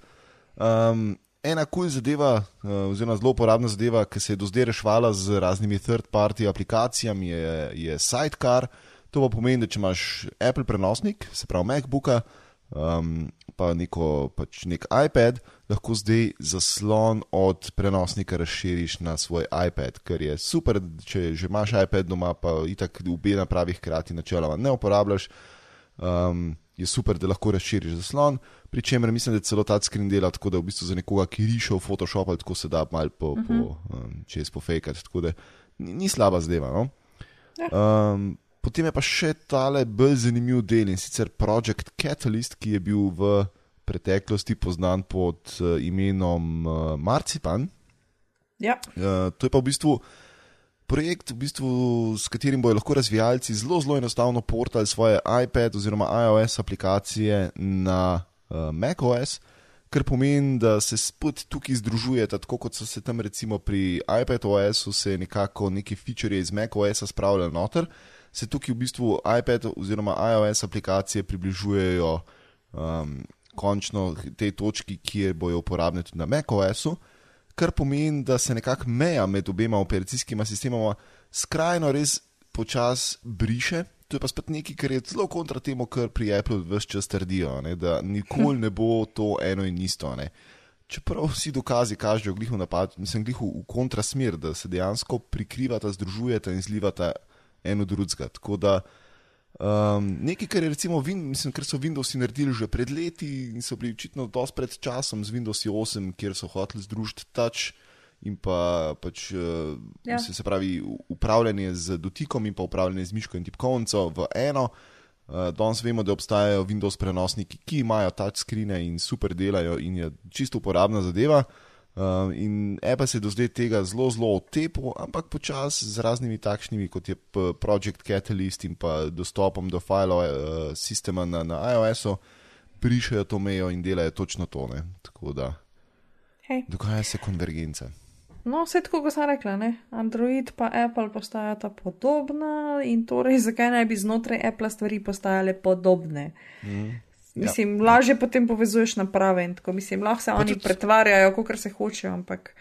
Um, ena kul cool zadeva, uh, oziroma zelo uporabna zadeva, ki se je do zdaj rešvala z raznimi third-party aplikacijami, je, je Sidecar. To pa pomeni, da če imaš Apple prenosnik, se pravi MacBooka, um, pa neko, pač nek iPad, lahko zdaj zaslon od prenosnika razširiš na svoj iPad, kar je super, če že imaš iPad doma, pa itak obe napravi hkrati načeloma ne uporabljaš. Um, je super, da lahko razširiš zaslon, pri čemer mislim, da celo ta screen dela tako, da v bistvu za nekoga, ki riše v Photoshop, tako se da malo po, uh -huh. po, um, čez pofejkati. Tako da ni, ni slaba zdeva. No? Um, potem je pa še tale bolj zanimiv del in sicer Project Catalyst, ki je bil v preteklosti poznan pod uh, imenom uh, Marcipan. Ja. Uh, to je pa v bistvu projekt, v bistvu, s katerim bodo lahko razvijalci zelo, zelo enostavno portali svoje iPad oziroma iOS aplikacije na uh, macOS, kar pomeni, da se spet tukaj združujete, tako kot so se tam recimo pri iPadOS-u se nekako neki feature iz macOS-a spravljali noter, se tukaj v bistvu iPad oziroma iOS aplikacije približujejo um, končno tej točki, kjer bojo uporabne tudi na macOS-u kar pomeni, da se nekako meja med obema operacijskima sistemoma skrajno res počasi briše. To je pa spet nekaj, kar je zelo kontra temu, kar pri Apple vse čas trdijo, ne? da nikoli ne bo to eno in isto. Ne? Čeprav vsi dokazi kažejo glihu napad, mislim, glihu v kontrasmer, da se dejansko prikrivata, združujeta in zlivata eno drugega. Tako da um, nekaj, kar, je recimo, mislim, kar so Windowsi naredili že pred leti in so bili očitno dosti pred časom z Windowsi 8, kjer so hoteli združiti touch in pa pač, uh, ja. se, se pravi upravljanje z dotikom in pa upravljanje z miško in tipkovnico v eno. Uh, danes vemo, da obstajajo Windows prenosniki, ki imajo touchscreene in super delajo in je čisto uporabna zadeva. Uh, in Apple se je do zdaj tega zelo, zelo otepil, ampak počasi z raznimi takšnimi, kot je Project Catalyst in pa dostopom do file uh, sistema na, na iOS-u, prišajo to mejo in delajo točno to. Ne? Tako da hey. dogaja se konvergence. No, vse tako, kot sem rekla, ne? Android pa Apple postajata podobna in torej zakaj naj bi znotraj Apple stvari postajale podobne. Mm. Mislim, ja. lažje potem povezuješ naprave in tako mislim, lahko se pa oni tudi... pretvarjajo, kot se hočejo, ampak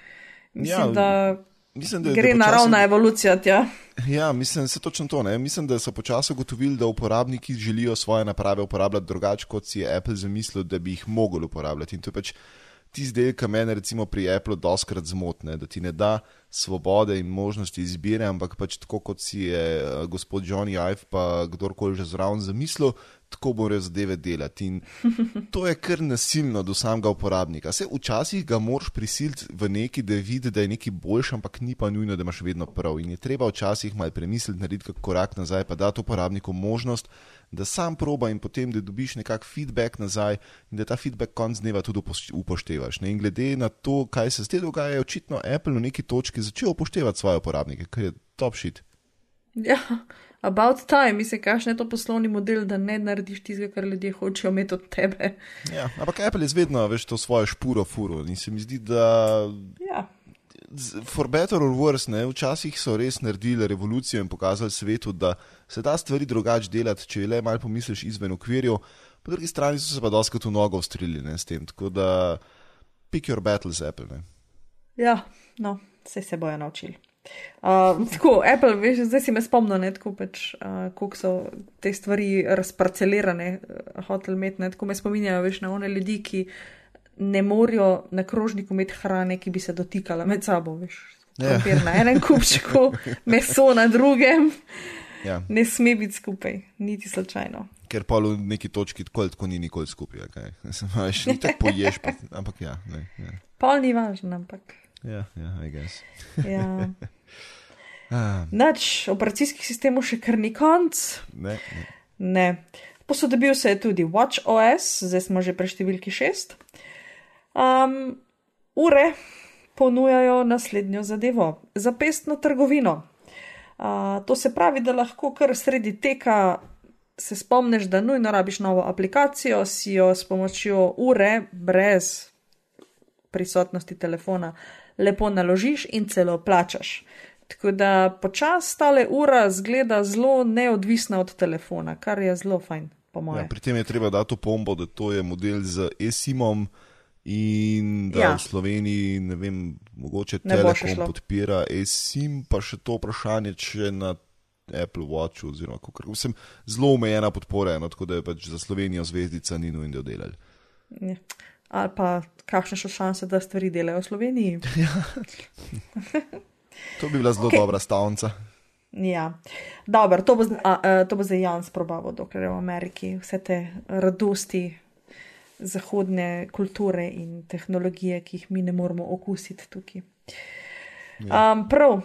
mislim, ja, da. Mislim, da gre naravna evolucija. Tja. Ja, mislim, da se točno to. Ne? Mislim, da so počasi ugotovili, da uporabniki želijo svoje naprave uporabljati drugače, kot si je Apple zamislil, da bi jih mogli uporabljati. In to je pač tisti del, ki mene recimo pri Apple doskrat zmotne, da ti ne da svobode in možnosti izbire, ampak pač tako kot si je uh, gospod Johnny Ive pa kdorkoli že zraven zamislil, tako morajo zadeve delati. In *laughs* to je kar nasilno do samega uporabnika. Se včasih ga moraš prisiliti v neki, da vidi, da je nekaj boljši, ampak ni pa nujno, da imaš vedno prav. In je treba včasih malo premisliti, narediti korak nazaj, pa dati uporabniku možnost, da sam proba in potem, da dobiš nekakšen feedback nazaj in da ta feedback konc dneva tudi upoštevaš. Ne? In glede na to, kaj se zdaj dogaja, je očitno Apple v neki točki začel upoštevati svoje uporabnike, kar je top shit. Ja, about time, mislim, kakšen je to poslovni model, da ne narediš tistega, kar ljudje hočejo imeti od tebe. Ja, ampak Apple je vedno več to svojo špuro furo in se mi zdi, da. Ja. For better or worse, ne, včasih so res naredili revolucijo in pokazali svetu, da se da stvari drugače delati, če le malo pomisliš izven okvirjev, po drugi strani so se pa doskrat v nogo ustrelili s tem. Tako da pick your battles, Apple. Ne. Ja, no, vse se bojo naučili. Uh, tako, Apple, veš, zdaj si me spomnil, kako pač, uh, so te stvari razparcelirane, hotel imeti, tako me spominjajo, veš, na one ljudi, ki ne morajo na krožniku imeti hrane, ki bi se dotikala med sabo, veš. Yeah. Ja. Na enem kupčku, *laughs* meso na drugem. Yeah. Ja. Ne sme biti skupaj, niti slučajno. Ker pa v neki točki tako ali tako ni nikoli skupaj. Okay? *laughs* Še ni tako poješ, pa, ampak ja. Ne, ja. Pol ni važno, ampak. Ja, ja, I guess. Ja. *laughs* Ah, Nač operacijskih sistemov še kar ni konc. ne, ne. Ne. Posodobil se je tudi Watch OS, zdaj smo že pri številki 6. Um, ure ponujajo naslednjo zadevo: zapestno trgovino. Uh, to se pravi, da lahko kar sredi teka se spomniš, da nujno rabiš novo aplikacijo, si jo s pomočjo ure, brez prisotnosti telefona, lepo naložiš in celo plačaš. Tako da počasi tale ura zgleda zelo neodvisna od telefona, kar je zelo fajn, po Ja, mojem. pri tem je treba dati to pombo, da to je model z eSIM-om in da Ja. v Sloveniji, ne vem, mogoče Ne še Telekom podpira eSIM, pa še to vprašanje, če na Apple Watchu oziroma kako sem zelo omejena podpora, no, tako da je pač za Slovenijo zvezdica ni nujno delali. Ja. Ali pa kakšne so šanse, da stvari delajo v Sloveniji. *laughs* To bi bila zelo okay. dobra stavnica. Ja, dobro, to bo, a, a, to bo zdaj Jans probaval, dokler je v Ameriki. Vse te radosti zahodne kulture in tehnologije, ki jih mi ne moremo okusiti tukaj. Um, prav,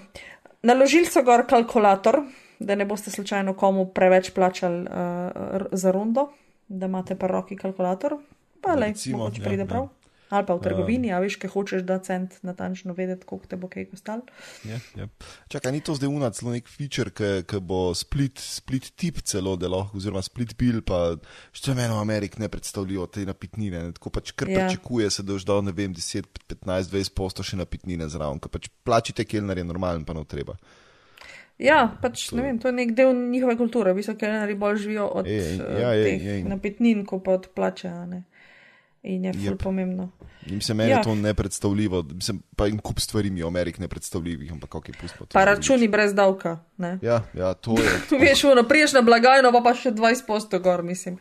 naložili so gor kalkulator, da ne boste slučajno komu preveč plačali uh, za rundo, da imate pa roki kalkulator, pa le, mogoče ja, pride ja. Ali pa v trgovini, a veš, kaj hočeš, da cent natančno vedeti, koliko te bo kaj kostal. Ja, ja. Čakaj, ni to zdaj unat, celo nek feature, ki bo split, split tip celo, da lahko, oziroma split bill, pa što meni v Ameriki ne predstavljajo te napitnine. ne, Tako pač kar Ja. ja. pričakuje se, da boš dal, ne vem, 10, 15, 20 posto še napitnine zraven, ker pač plačite kelner je normalen, pa no treba. Ja, pač ne vem, to je nek del njihove kulture. Visoke kelneri bolj živijo od Je, eh, ja, je, teh je. napitnin, kot pa od plače. ne. In je ful Jep. pomembno. Mislim, meni Ja. ja. je to nepredstavljivo, mislim, pa in kup stvari mi je v Ameriki nepredstavljivih, ampak je pustimo. to Pa računi brez davka. Ne? Ja, ja, to je. *laughs* Veš, ono, priješ na blagajno, pa pa še 20 posto gor, mislim.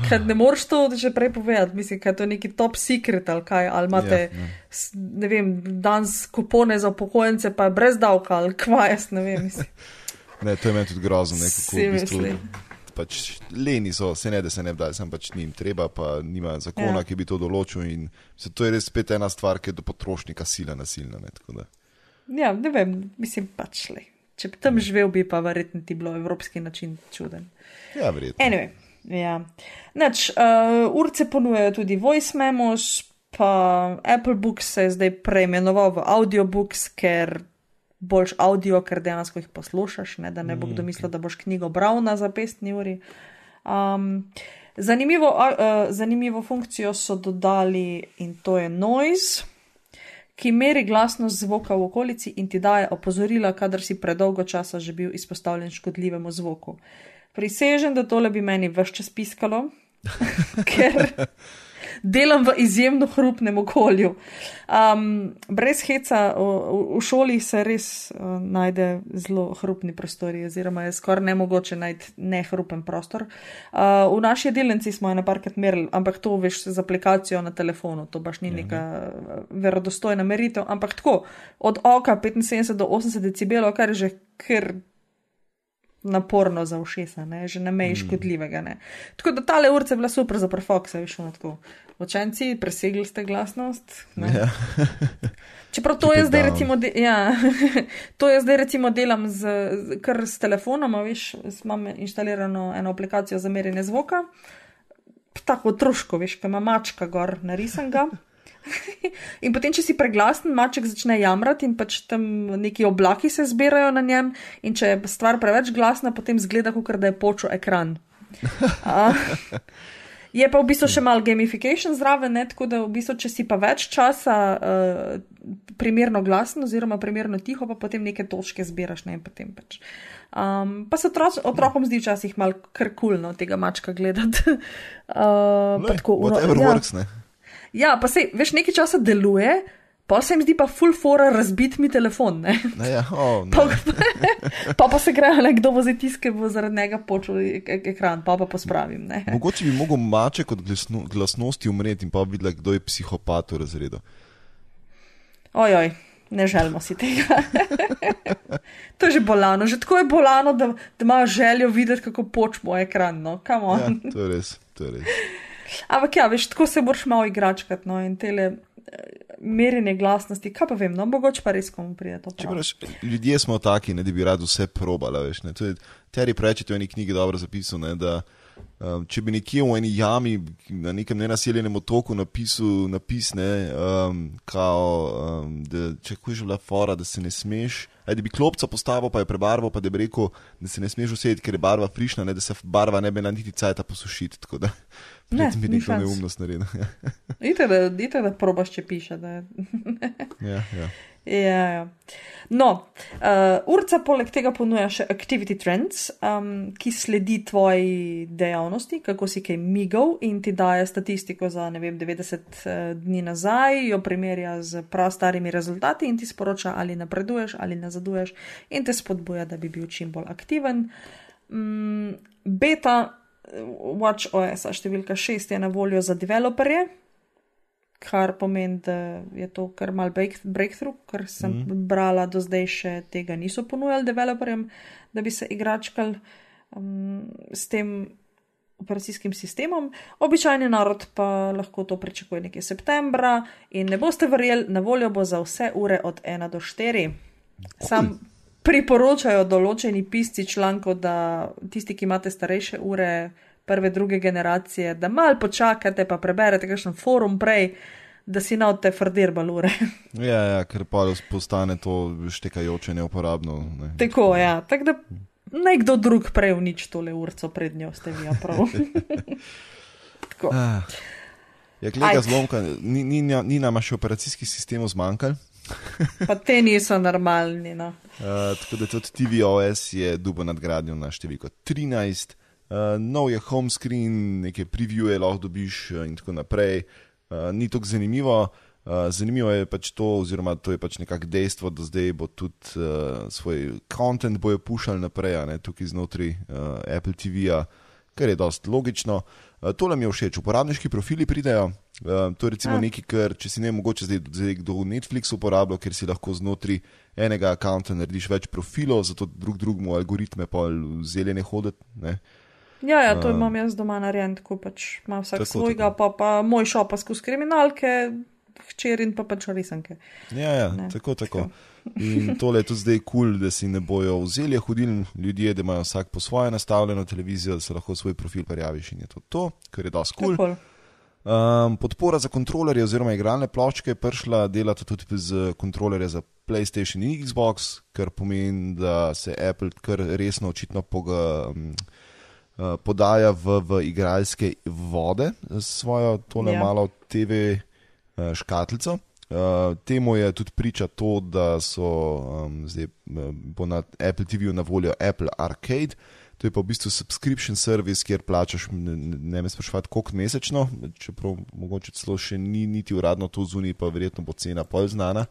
Ker ne moreš to že prej povedati, mislim, ker je to neki top secret ali kaj, ali imate, Ja, ja. s- ne vem, danes kupone za upokojence, pa je brez davka ali kva, jaz ne vem, mislim. Ne, to je meni tudi grozno, ne, kako v bistvu. Pač leni so, se ne da se ne da, sem pač njim treba, pa nima zakona, Ja. ki bi to določil. In se, to je res spet ena stvar, ki je do potrošnika sila nasilna. Ne. Ja, ne vem, mislim pač le. Če bi tam živel, bi pa verjetno ti bilo evropski način čuden. ja, verjetno. Anyway, ja. Nač, uh, urce ponujajo tudi voice memos, pa Apple Books se je zdaj preimenoval v Audiobooks, ker boljš audio, ker dejansko jih poslušaš, ne, da ne bo kdo mislil, da boš knjigo bral na zapestni uri. Um, zanimivo, uh, zanimivo funkcijo so dodali in to je noise. Ki meri glasnost zvoka v okolici in ti daje opozorila, kadar si predolgo časa že bil izpostavljen škodljivemu zvoku. Prisežem, da tole bi meni vse čas piskalo, *laughs* ker delam v izjemno hrupnem okolju. Um, brez heca v, v- šoli se res uh, najde zelo hrupni prostori, oziroma je skoraj nemogoče najti nehrupen prostor. Uh, v naši delnici smo eno parkrat merili, ampak to veš z aplikacijo na telefonu, to baš ni neka uh, verodostojna meritev, ampak tako od oka 75 do 80 decibelov, kar je že kar naporno za ušesa, ne? že na meji škodljivega. Ne? Tako da tale urce je bila super za prefokse, veš, ono tako. Učenci, presegli ste glasnost. Ne? Ja. Čeprav to it zdaj, recimo, de, ja, *laughs* to je zdaj recimo delam z, z, kar s telefonom, veš, imam inštalirano eno aplikacijo za merjenje zvoka, tako otroško, veš, kaj ima mačka gor narisan ga. *laughs* In potem, če si preglasen, maček začne jamrati in pač tam neki oblaki se zbirajo na njem, in če je stvar preveč glasna, potem zgleda, kot da je počel ekran. A, *laughs* je pa v bistvu še mal gamification zraven, ne? tako da v bistvu, če si pa več časa uh, primerno glasen oziroma primerno tiho, pa potem neke točke zbiraš ne? in potem pač. Um, pa se otroc, otrokom zdi včasih mal kar kulno tega mačka gledati. Uh, *laughs* pa Ne, tako, ono- ja. works, ne. Ja, pa se, veš, nekaj časa deluje, pa se jim zdi pa full fora razbit mi telefon, ne. Ne, ja, oh, Pa, *laughs* ne. pa, pa se grejo, ne, kdo bo zdaj tiskal, bo zaradi njega počel ek ek ekran, pa pa pospravim, ne. Mogoče bi mogel maček od glasno, glasnosti umreti in pa videla, kdo je psihopat v razredu. Ojoj, Ne želimo si tega. to je že bolano, že tako je bolano, da, da imajo željo videti, kako počmo ekran. No? Ja, to je res. To je res. Ampak ja, veš, tako se moraš malo igračkati no? in tele merjenje glasnosti, kaj pa vem, no, mogoče pa res komu pride to. Praš, ljudje smo taki, ne, da bi radi vse probali. Terry Pratchett je v eni knjigi dobro zapisal, ne, da Um, če bi nekje v eni jami na nekem nenaseljenem otoku napisal, napis, ne, um, kao, um, da če hočeš bila fora, da se ne smeš, aj, da bi klopca postavil, pa je prebarval, pa da bi rekel, da se ne smeš usedeti, ker je barva frišna, ne, da se barva ne bi na niti cajta posušiti. Tako da ne, bi nekdo neumnost naredil. *laughs* Ite, da, ite, da probaš, če piše. ja, ja. Ja, ja. No, uh, Urca poleg tega ponuja še Activity Trends, um, ki sledi tvoji dejavnosti, kako si kaj migal in ti daje statistiko za vem, 90 uh, dni nazaj, jo primerja z prav starimi rezultati in ti sporoča, ali napreduješ ali nazaduješ, in te spodbuja, da bi bil čim bolj aktiven. Um, beta Watch OS številka 6 je na voljo za developerje kar pomeni, da je to kar mal breakthrough, ker sem mm -hmm. brala do zdaj še tega niso ponujali developerjem, da bi se igračkal um, s tem operacijskim sistemom. Običajni narod pa lahko to pričakuje nekje septembra in ne boste verjeli, na voljo bo za vse ure od 1 do 4. Sam priporočajo določeni pisci člankov, da tisti, ki imate starejše ure, prve, druge generacije, da mal počakate, pa preberete kakšen forum prej, da si na te frdir balure. *laughs* ja, ja, ker pa postane to štekajoče neuporabno. Ne. Tako, ja. Tak da nekdo drug prej unič tole urco pred njo, ste vi, ja prav. *laughs* Tako. Ah. Ja, gleda zlomka, ni, ni, ni nama še operacijskih sistemov zmanjkalo. Pa te niso normalni. No. Uh, tako da tudi TVOS je dubo nadgradnjo na številko 13. Uh, nov je home screen, nekaj previewje lahko dobiš uh, in tako naprej. Uh, ni tako zanimivo. Uh, zanimivo je pač to, oziroma to je pač nekako dejstvo, da zdaj bo tudi uh, svoj kontent bojo pušali naprej, ne, tukaj znotraj uh, Apple TV-ja, kar je dost logično. Uh, tole mi je všeč, uporabniški profili pridejo. Uh, to je recimo ja. nekaj, kar če si ne mogoče zdaj, zdaj kdo v Netflixu uporablja, ker si lahko znotraj enega računa narediš več profilov, zato drug drugemu algoritme pa vzeli ne hoditi. Ja, ja, to uh, imam jaz doma narejen, tako pač ima vsak tako, svojega, tako. pa, pa moj šopa skozi kriminalke, hčer in pa pač risanke. Ja, ja tako, tako. In tole je tudi zdaj kul, cool, da si ne bojo vzeli hodilni ljudje, da imajo vsak po svoje nastavljeno televizijo, da se lahko svoj profil prijaviš in je to to, kar je dosti kul. Cool. Um, podpora za kontrolerje oziroma igralne ploščke je prišla delati tudi z kontrolerje za PlayStation in Xbox, kar pomeni, da se Apple kar resno očitno poga. Um, Eh, podaja v, v igralske vode s svojo tole ja. malo TV uh, eh, škatlico. Uh, temu je tudi priča to, da so um, zdaj bo na Apple TV-ju na voljo Apple Arcade. To je pa v bistvu subscription service, kjer plačaš, ne, ne me sprašvati, koliko mesečno, čeprav mogoče celo še ni niti uradno to zunaj, pa verjetno bo cena pol znana.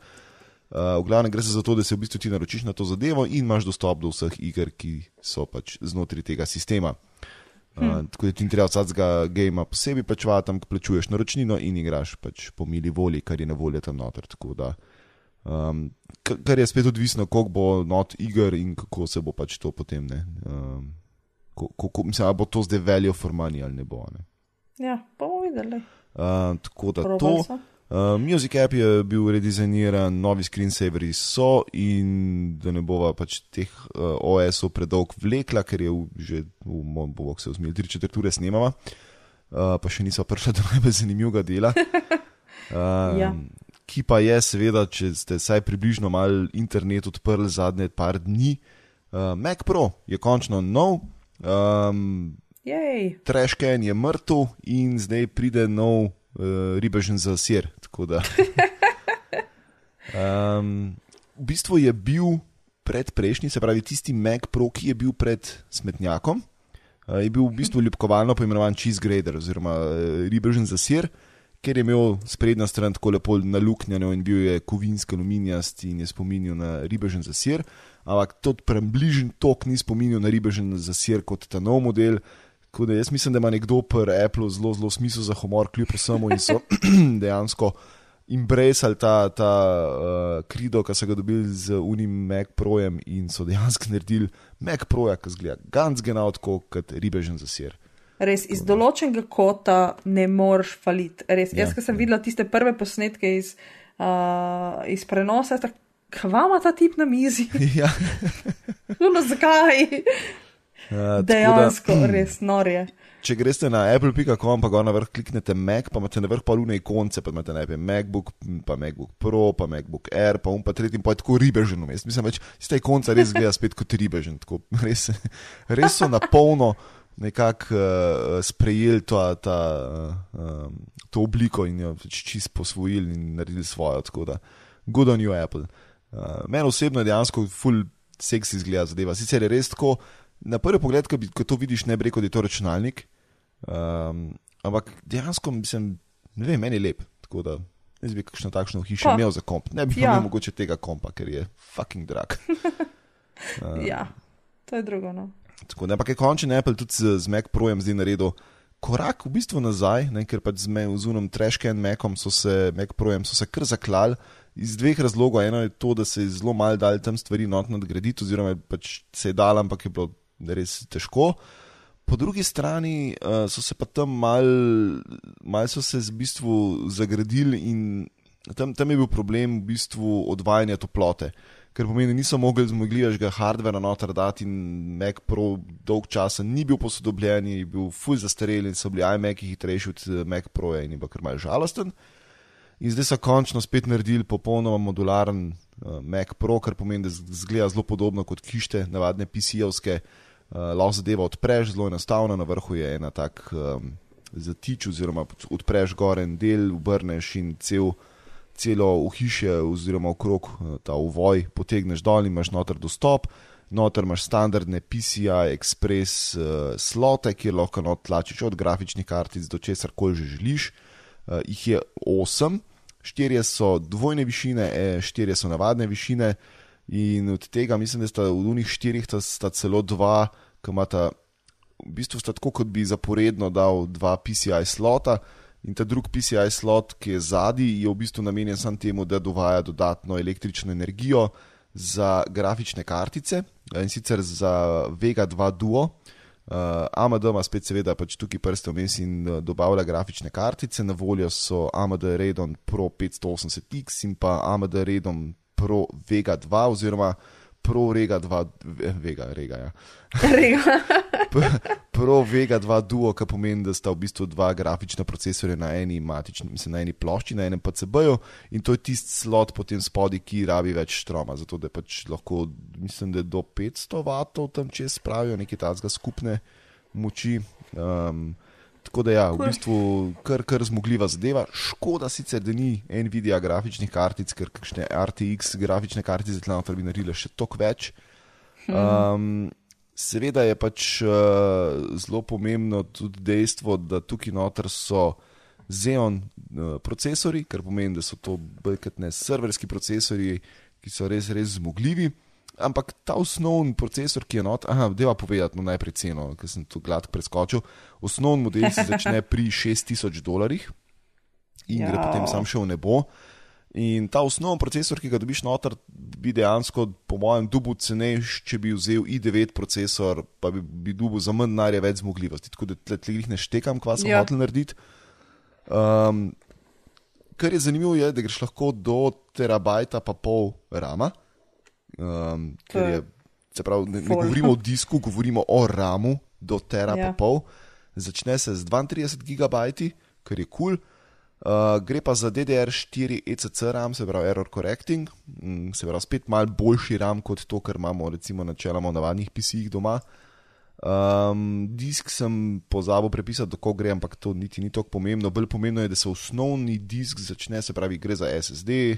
Uh, v glavnem gre za to, da se v bistvu ti naročiš na to zadevo in imaš dostop do vseh iger, ki so pač znotraj tega sistema. Hmm. Tako da ti ni treba vsakega gema posebej plačevati, tam plačuješ naročnino in igraš pač po mili volji, kar je na voljo tam noter. Da, um, kar je spet odvisno, koliko bo not iger in kako se bo pač to potem. Um, ko, ko, mislim, bo to zdaj veljo for money ali ne bo. Ne? Ja, bomo videli. Uh, tako da Probal to. So. Uh, Music App je bil redizajniran, novi screensaveri so in da ne bova pač teh uh, OS-ov predolg vlekla, ker je v, že v moj bog se vzmil, tri četrt ure snemava, uh, pa še niso prišla *laughs* do najbolj zanimivega dela. Uh, *laughs* ja. Ki pa je, seveda, če ste vsaj približno mal internet odprli zadnje par dni, uh, Mac Pro je končno nov. Um, Trešken je mrtev in zdaj pride nov uh, ribežen za sir. Um, v bistvu je bil pred prejšnjim, se pravi tisti Mac Pro, ki je bil pred smetnjakom, uh, je bil v bistvu ljubkovalno poimenovan cheese grader oziroma uh, ribežen za sir. Ker je imel sprednja stran tako lepo naluknjeno in bil je kovinski aluminijast in je spominjal na ribežen za sir, ampak tudi prebližen tok ni spominjal na ribežen za sir kot ta nov model, Tako da jaz mislim, da ima nekdo pri Apple zelo, zelo smisel za humor, kljub vsemu in so *clears throat* dejansko embracali ta, ta uh, krido, ki so ga dobili z unim Mac Projem in so dejansko *laughs* naredili Mac Proja, ki zgleda ganz genau tako kot ribežen za sir. Res iz določenega kota ne moreš faliti. Res, Ja, jaz, ki sem videla tiste prve posnetke iz, uh, iz prenosa, tako kva ima ta tip na mizi? *laughs* ja, *laughs* no, zakaj? Uh, tako da- Dejansko, *clears throat* res norje. Če greste na apple.com, pa ga na vrh kliknete Mac, pa imate na vrh palune ikonce, pa imate najprej MacBook, pa MacBook Pro, pa MacBook Air, pa um pa tretji, pa je tako ribežen vmes. Mislim, več iz te ikonca res gleda spet kot ribežen. Tako, *laughs* res, res so na polno nekako uh, sprejeli to, ta, uh, to obliko in jo pač čist posvojili in naredili svojo. Tako da, good on you, Apple. Uh, Meni osebno je dejansko full seksi izgleda zadeva. Sicer je res tako, na prvi pogled, ko, bi, ko to vidiš, ne bi rekel, da je to računalnik. Um, ampak dejansko mislim, ne vem, meni je lep. Tako da jaz bi kakšno takšno hišo Pa. imel za komp. Ne bi Ja. imel mogoče tega kompa, ker je fucking drag. Uh, *laughs* Ja, to je drugo. No. Tako da, ampak je končen Apple tudi z, z Mac Projem zdaj naredil korak v bistvu nazaj, ne, ker pač z z unom Trashcan Macom so se, Mac Projem so se kar zaklali. Iz dveh razlogov. Eno je to, da se je zelo malo dal tam stvari not nadgraditi, oziroma pač se je dal, ampak je bilo res težko. Po drugi strani uh, so se pa tam mal, mal so se v bistvu zagradili in tam, tam je bil problem v bistvu odvajanja toplote. Ker pomeni, niso mogli zmogljivega hardvera noter dati in Mac Pro dolg časa ni bil posodobljen, je bil full zastarel in so bili iMac hitrejši od eh, Mac Proja in je bil kar malce žalosten. In zdaj so končno spet naredili popolnoma modularen uh, Mac Pro, kar pomeni, da zgleda zelo podobno kot kište, navadne PC-ovske. Lahko zadevo odpreš, zelo enostavno, na vrhu je ena tak um, zatič, oziroma odpreš gor en del, obrneš in cel, celo uhišje, oziroma okrog uh, ta uvoj potegneš dol in imaš noter dostop. Noter imaš standardne PCI Express uh, slote, kjer lahko not tlačiš od grafičnih kartic do česar koli že želiš. Uh, jih je osem, štirje so dvojne višine, e, štirje so navadne višine. In od tega mislim, da sta v unih štirih sta, sta celo dva, ki imata, v bistvu sta tako, kot bi zaporedno dal dva PCI slota. In ta drugi PCI slot, ki je zadnji, je v bistvu namenjen samo temu, da dovaja dodatno električno energijo za grafične kartice in sicer za Vega 2 Duo. Uh, AMD ima spet, seveda, pač tukaj prste vmes in uh, dobavlja grafične kartice. Na voljo so AMD Radeon Pro 580X in pa AMD Radeon Pro Vega 2 oziroma Pro Vega 2, Ve- Vega, Rega, ja. Rega. *laughs* Pro Vega 2 Duo, kar pomeni, da sta v bistvu dva grafična procesorja na eni matični, mislim, na eni plošči, na enem PCB-ju in to je tisti slot potem spodaj, ki rabi več stroma, zato da pač lahko, mislim, da do 500 vatov tam čez spravijo neke tazga skupne moči. Um, tako da ja, v bistvu kar, kar zmogljiva zadeva. Škoda sicer, da ni Nvidia grafičnih kartic, ker kakšne RTX grafične kartice tle noter bi naredile še toliko več. Um, seveda je pač uh, zelo pomembno tudi dejstvo, da tukaj noter so Xeon uh, procesori, kar pomeni, da so to bolj kot ne serverski procesori, ki so res, res zmogljivi. Ampak ta osnovni procesor, ki je not, aha, deva povedati no najprej ceno, ker sem tu gladko preskočil. Osnovni model se začne pri 6000 dolarjih in gre Ja. potem sam še v nebo. In ta osnovni procesor, ki ga dobiš noter, bi dejansko, po mojem, dubu cenejši, če bi vzel i9 procesor, pa bi, bi dubu za manj denarja več zmogljivosti. Tako da tle, jih ne štekam, kva sem ja. hotel narediti. Um, kar je zanimivo, je, da greš lahko do terabajta pa pol rama. Um, ker je se pravi, ne, ne govorimo o disku, govorimo o ramu do tera Ja. pol. Začne se z 32 gigabajti, kar je kul. Cool. Uh, gre pa za DDR4 ECC RAM, se pravi Error Correcting, mm, se pravi spet malo boljši RAM kot to, kar imamo recimo načeloma v navadnih PC-jih doma. Um, disk sem pozabil prepisati, kako gre, ampak to niti ni tako pomembno. Bolj pomembno je, da se osnovni disk začne, se pravi, gre za SSD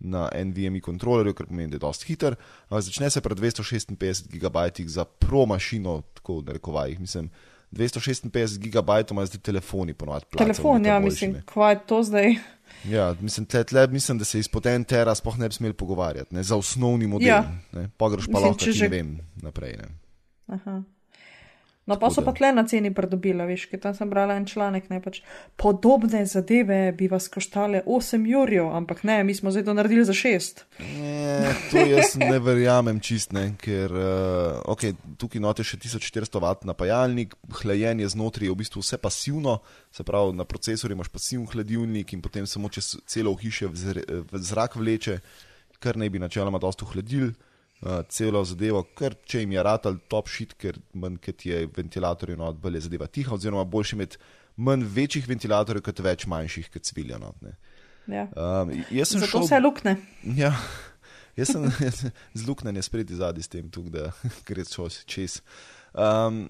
na NVMe kontrolerju, kar pomeni, da je dosti hiter. ampak Začne se pri 256 GB za pro mašino, tako v narekovajih. Mislim, 256 GB ima zdaj telefoni, ponovadi. Telefon, ja, mislim, kva je to zdaj. Ja, mislim, tle, tle, mislim, da se izpod en tera sploh ne bi smeli pogovarjati, ne, za osnovni model. Ja. Ne, Pogreš pa Mislim, lahko, če že- vem, naprej. Ne. Aha. No, pa so pa tle na ceni pridobila, veš, ker tam sem brala en članek, ne pač podobne zadeve bi vas koštale 8 jurjev, ampak ne, mi smo zdaj to naredili za 6. Ne, to jaz ne verjamem čist, ne, ker uh, okay, tukaj note še 1400 vat napajalnik, hlajenje znotraj je v bistvu vse pasivno, se pravi na procesorju imaš pasivni hladilnik in potem samo čez celo hiše v zrak vleče, kar naj bi načeloma dosto hladil uh, celo zadevo, ker če jim je ratal top shit, ker manj kot je ventilatorjev, no, bolje zadeva tiha, oziroma boljši imeti manj večjih ventilatorjev, kot več manjših, kot cvilja. No, ja. um, Zato šel. Vse lukne. Ja. *laughs* Jaz sem z luknjem spredi zadnji s tem, tuk, da *laughs* gre čez. Um,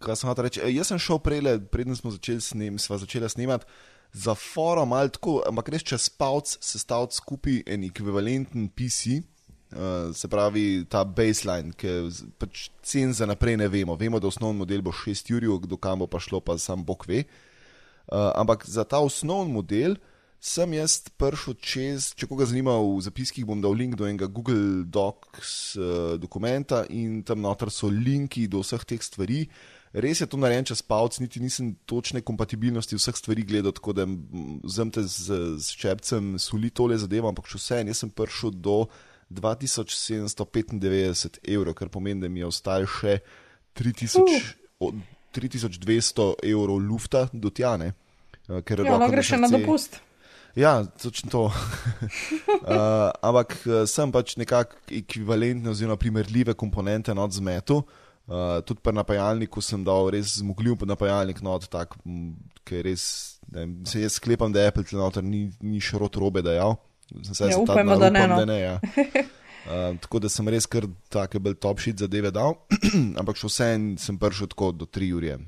kaj sem hotel reči? Jaz sem šel prej, preden smo začeli snem, snemati, za forum ali tako, ampak res čez palc sestaviti skupaj en ekvivalenten PC, Uh, se pravi, ta baseline, ki pač cen za naprej ne vemo. Vemo, da osnovni model bo 6 ur, do kam bo pa šlo, pa sam Bog ve. Uh, ampak za ta osnovni model sem jaz prišel čez, če koga zanima, v zapiskih bom dal link do enega Google Docs uh, dokumenta in tam noter so linki do vseh teh stvari. Res je to narejen čez palc, niti nisem točne kompatibilnosti vseh stvari gledal, tako da zem te z, z čepcem soli tole zadevo, ampak še vse, jaz sem prišel do. 2795 evrov, kar pomeni, da mi je ostalo še 3000, uh. 3200 evrov lufta do tjane. Uh, ja, no, greš na dopust. Ja, točno to. uh, *laughs* ampak uh, sem pač nekako ekvivalentne oziroma primerljive komponente nad zmetu. Uh, tudi pri napajalniku sem dal res zmogljiv napajalnik, no, tak, ki je res, ne, se jaz sklepam, da Apple tukaj ni, ni širot robe dejal. Ja, upajmo, da ne. No. Da ne ja. *laughs* uh, tako da sem res kar take bolj top shit zadeve dal, *clears throat* ampak še vsem sem prišel tako do 3 ure.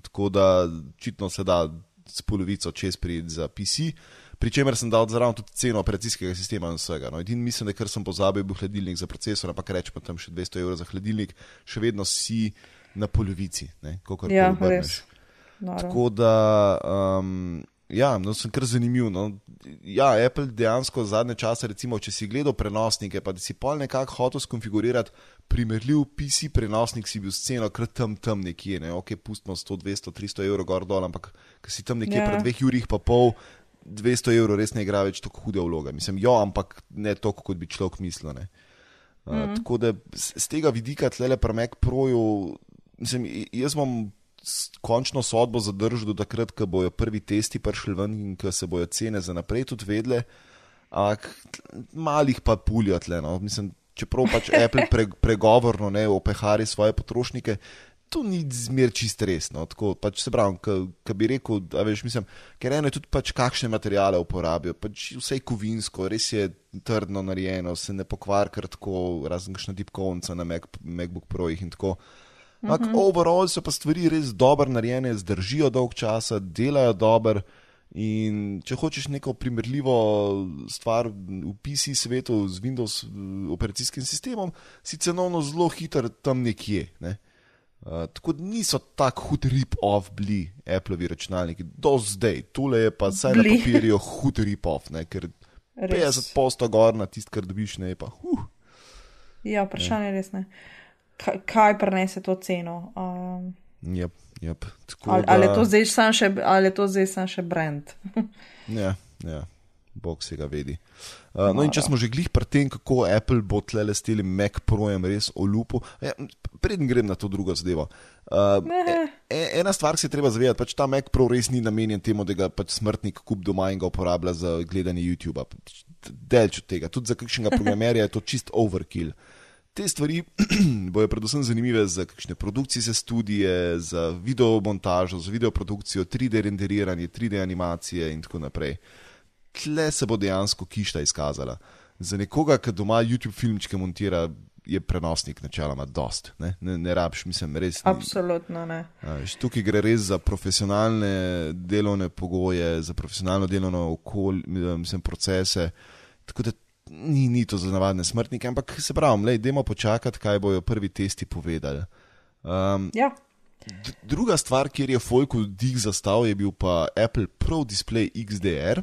Tako da očitno se da s polovico čez prid za PC, pri čemer sem dal zraven tudi ceno operacijskega sistema in vsega. No, edin mislim, da ker sem pozabil, bil hladilnik za procesor, ampak rečemo tam še 200 evrov za hladilnik, še vedno si na polovici, kako ja, res. Tako da. Um, Ja, no, sem kar zanimiv. No. Ja, Apple dejansko zadnje čase, recimo, če si gledal prenosnike, pa da si pol nekako hotel skonfigurirati primerljiv PC prenosnik, si bil sceno kar tam, tam nekje, ne? ok, pustimo 100, 200, 300 evrov gor dol, ampak ker si tam nekje yeah. pred ja. dveh urih pa pol, 200 evrov res ne igra več tako hude vloge. Mislim, jo, ampak ne toliko, kot bi človek mislil. Uh, mm -hmm. Tako da z tega vidika tlele pri Mac Proju, mislim, jaz bom končno sodbo zadržal do takrat, ko bojo prvi testi prišli ven in ko se bojo cene za naprej tudi vedle. Ampak malih pa puljatle. No. Mislim, čeprav pač *laughs* Apple pre, pregovorno ne opehari svoje potrošnike. To ni zmer čist resno. Tako, pač se pravi, ki bi rekel, veš, mislim, ker eno je tudi pač kakšne materiale uporabijo. Pač vse je kovinsko, res je trdno narejeno, se ne pokvar kar tako, razen kakšna tipkovnica na Mac, MacBook Pro in tako. Ampak, uh -huh. overall so pa stvari res dobro narejene, zdržijo dolg časa, delajo dobro. In če hočeš neko primerljivo stvar v PC svetu z Windows operacijskim sistemom, si cenovno zelo hiter tam nekje. Ne? Uh, tako da niso tako hud rip-off bili Appleovi računalniki, do zdaj, tole je pa vsaj na papirju hud rip-off, ker res. 50 posto gor na tist, kar dobiš, ne pa. Uh. Ja, vprašanje je res ne kaj prenese to ceno. Um, yep, yep. Ali, da... ali je to zdaj samo še, sam še brand? *laughs* ja, ja. Bog se ga vedi. Uh, no, in če smo že glih pri tem, kako Apple bo tlele s tem Mac Projem res olupo, ja, predem grem na to drugo zadevo. Uh, e, e, ena stvar se je treba zavedati, pač ta Mac Pro res ni namenjen temu, da ga pač smrtnik kup doma in ga uporablja za gledanje YouTube. Delč od tega, tudi za kakšnega programerja je to čist overkill. Uh, Te stvari *clears throat* bojo predvsem zanimive za kakšne produkcijske studije, za video montažo, za video produkcijo, 3D renderiranje, 3D animacije in tako naprej. Tle se bo dejansko kišta izkazala. Za nekoga, ki doma YouTube filmčke montira, je prenosnik načeloma dost. Ne, ne, ne rabiš, mislim, res. Absolutno ne. Tukaj gre res za profesionalne delovne pogoje, za profesionalno delovno okolje, mislim, procese. Tako da ni, ni to za navadne smrtnike, ampak se pravi, da idemo počakati, kaj bojo prvi testi povedali. Um, ja. Druga stvar, kjer je Folku dig zastav, je bil pa Apple Pro Display XDR.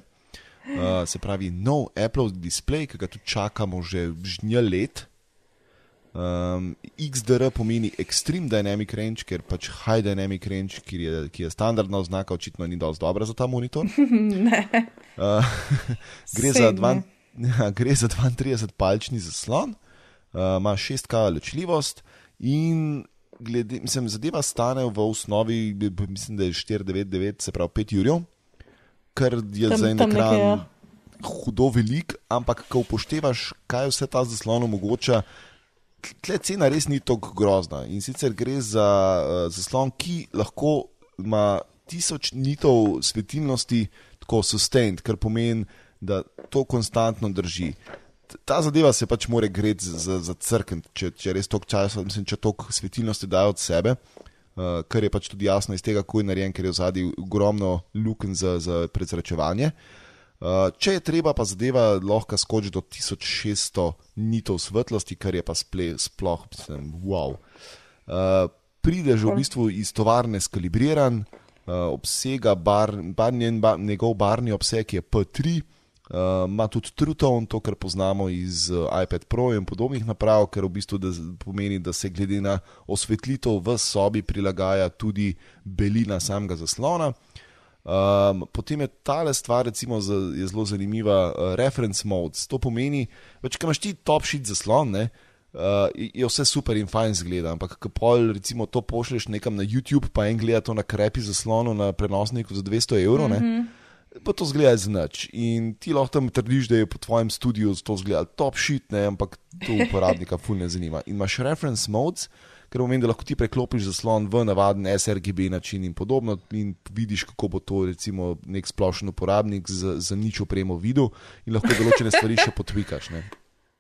Uh, se pravi, nov Apple display, ki ga tu čakamo že žnja let. Um, XDR pomeni Extreme Dynamic Range, ker pač High Dynamic Range, ki je, ki je standardna oznaka, očitno ni dovolj dobra za ta monitor. *laughs* uh, *laughs* gre, za dva, ja, *laughs* gre za 32-palčni zaslon, uh, ima 6K ločljivost in glede, mislim, zadeva stane v osnovi, mislim, da je 499, se pravi 5 jurjev, kar je tam, za en ekran nekaj, ja. hudo velik, ampak ko upoštevaš, kaj vse ta zaslon omogoča tle cena res ni tako grozna. In sicer gre za uh, zaslon, ki lahko ima tisoč nitov svetilnosti, tako sustained, kar pomeni, da to konstantno drži. Ta zadeva se pač more greti za, za crkven, če, če res toliko časa, mislim, če toliko svetilnosti dajo od sebe, uh, kar je pač tudi jasno iz tega, kako je narejen, ker je v zadnji ogromno luken za, za prezračevanje. Uh, Uh, če je treba, pa zadeva lahko skoči do 1600 nitov svetlosti, kar je pa sple, sploh, mislim, wow. Uh, prideš v bistvu iz tovarne skalibriran, uh, obsega bar, bar njen, bar, njegov barni obseg je P3, ima uh, tudi Truton, to kar poznamo iz uh, iPad Pro in podobnih naprav, ker v bistvu da, pomeni, da se glede na osvetlitev v sobi prilagaja tudi belina samega zaslona. Um, potem je ta stvar, recimo, z, je zelo zanimiva, uh, reference modes. To pomeni, da če imaš ti top shit zaslon, ne, uh, je vse super in fajn zgleda, ampak ko pol, recimo, to pošleš nekam na YouTube, pa en gleda to na krepi zaslonu na prenosniku za 200 evrov, mm -hmm. Pa to zgleda znač. In ti lahko tam trdiš, da je po tvojem studiu to zgleda top shit, ne, ampak to uporabnika fulne zanima. In imaš reference modes ker pomeni, da lahko ti preklopiš zaslon v navaden SRGB način in podobno, in vidiš, kako bo to recimo nek splošen uporabnik z, z nič opremo videl, in lahko določene stvari še potvikaš. Ne?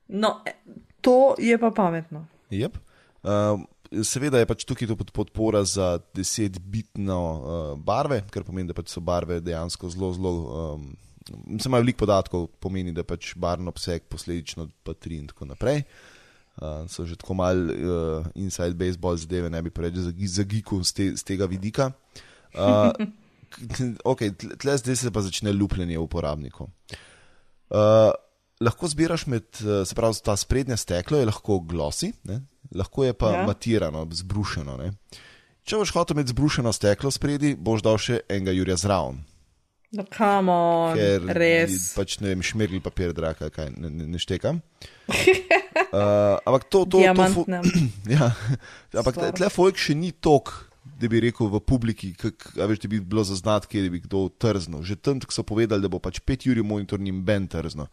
No, e, to je pa pametno. Yep. Uh, seveda je pač tukaj podpora za 10-bitno uh, barve, kar pomeni, da pač so barve dejansko zelo, zelo. Um, Sem imel veliko podatkov, pomeni, da pač barno obseg, posledično pa tri in tako naprej. Uh, so že tako malo uh, inside baseball zadeve, ne bi preveč zagikal z, te, z tega vidika. *laughs* Uh, ok, tle zdaj se pa začne lupljenje uporabnikov. Uh, lahko zbiraš med, se pravi, ta sprednja steklo je lahko glosi? Lahko je pa ja. matirano, zbrušeno. Ne? Če boš hotel imeti zbrušeno steklo spredi, boš dal še enega Jurja zraven. No, kamo, res. Pač ne vem, šmirgli papir, draka, kaj ne, ne, ne štekam. *laughs* Uh, ampak to, to, to, to *clears throat* ja, ampak tle, folk še ni tok, da bi rekel v publiki, kaj veš, da bi bilo zaznati, kje bi kdo trzno. Že tam so povedali, da bo pač 5 ur monitor njim ben trzno.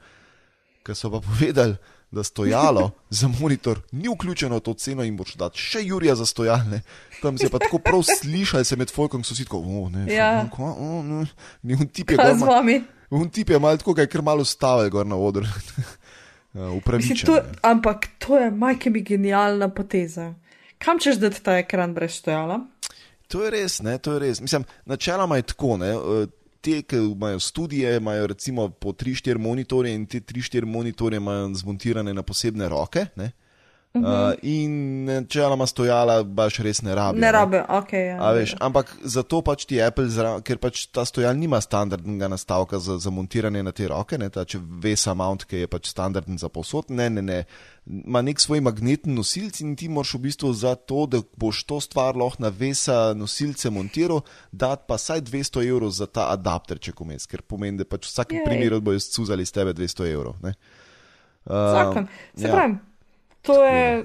Ker so pa povedali, da stojalo *laughs* za monitor ni vključeno v to ceno in boš dati še Jurija za stojalne. Tam se je pa tako prav slišal, se med folkom so si tako, oh, ne, ja. ko, oh, ne, ne, un tip je gor. Un tip je malo tako, kaj kar malo stavil gor na odru. *laughs* uh, upravičeno. Ampak to je majke mi genialna poteza. Kam češ dati ta ekran brez stojala? To je res, ne, to je res. Mislim, načeloma je tako, ne. Te, ki imajo študije, imajo recimo po 3-4 monitorje in te 3-4 monitorje imajo zmontirane na posebne roke. Uh, Uh -huh. uh, in ena ima stojala, baš res ne rabi. Ne rabi, ok. Ja, veš, ampak zato pač ti Apple, zra, ker pač ta stojal nima standardnega nastavka za, za montiranje na te roke, ne, ta če vesa mount, ki je pač standarden za posod. Ne, ne, ne. Ma nek svoj magnetni nosilc in ti moraš v bistvu za to, da boš to stvar lahko na vesa nosilce montiral, dati pa saj 200 evrov za ta adapter, če komes, ker pomeni, da pač v vsakem primeru bojo scuzali s tebe 200 evrov. Uh, Zakon. Se ja. pravi. To je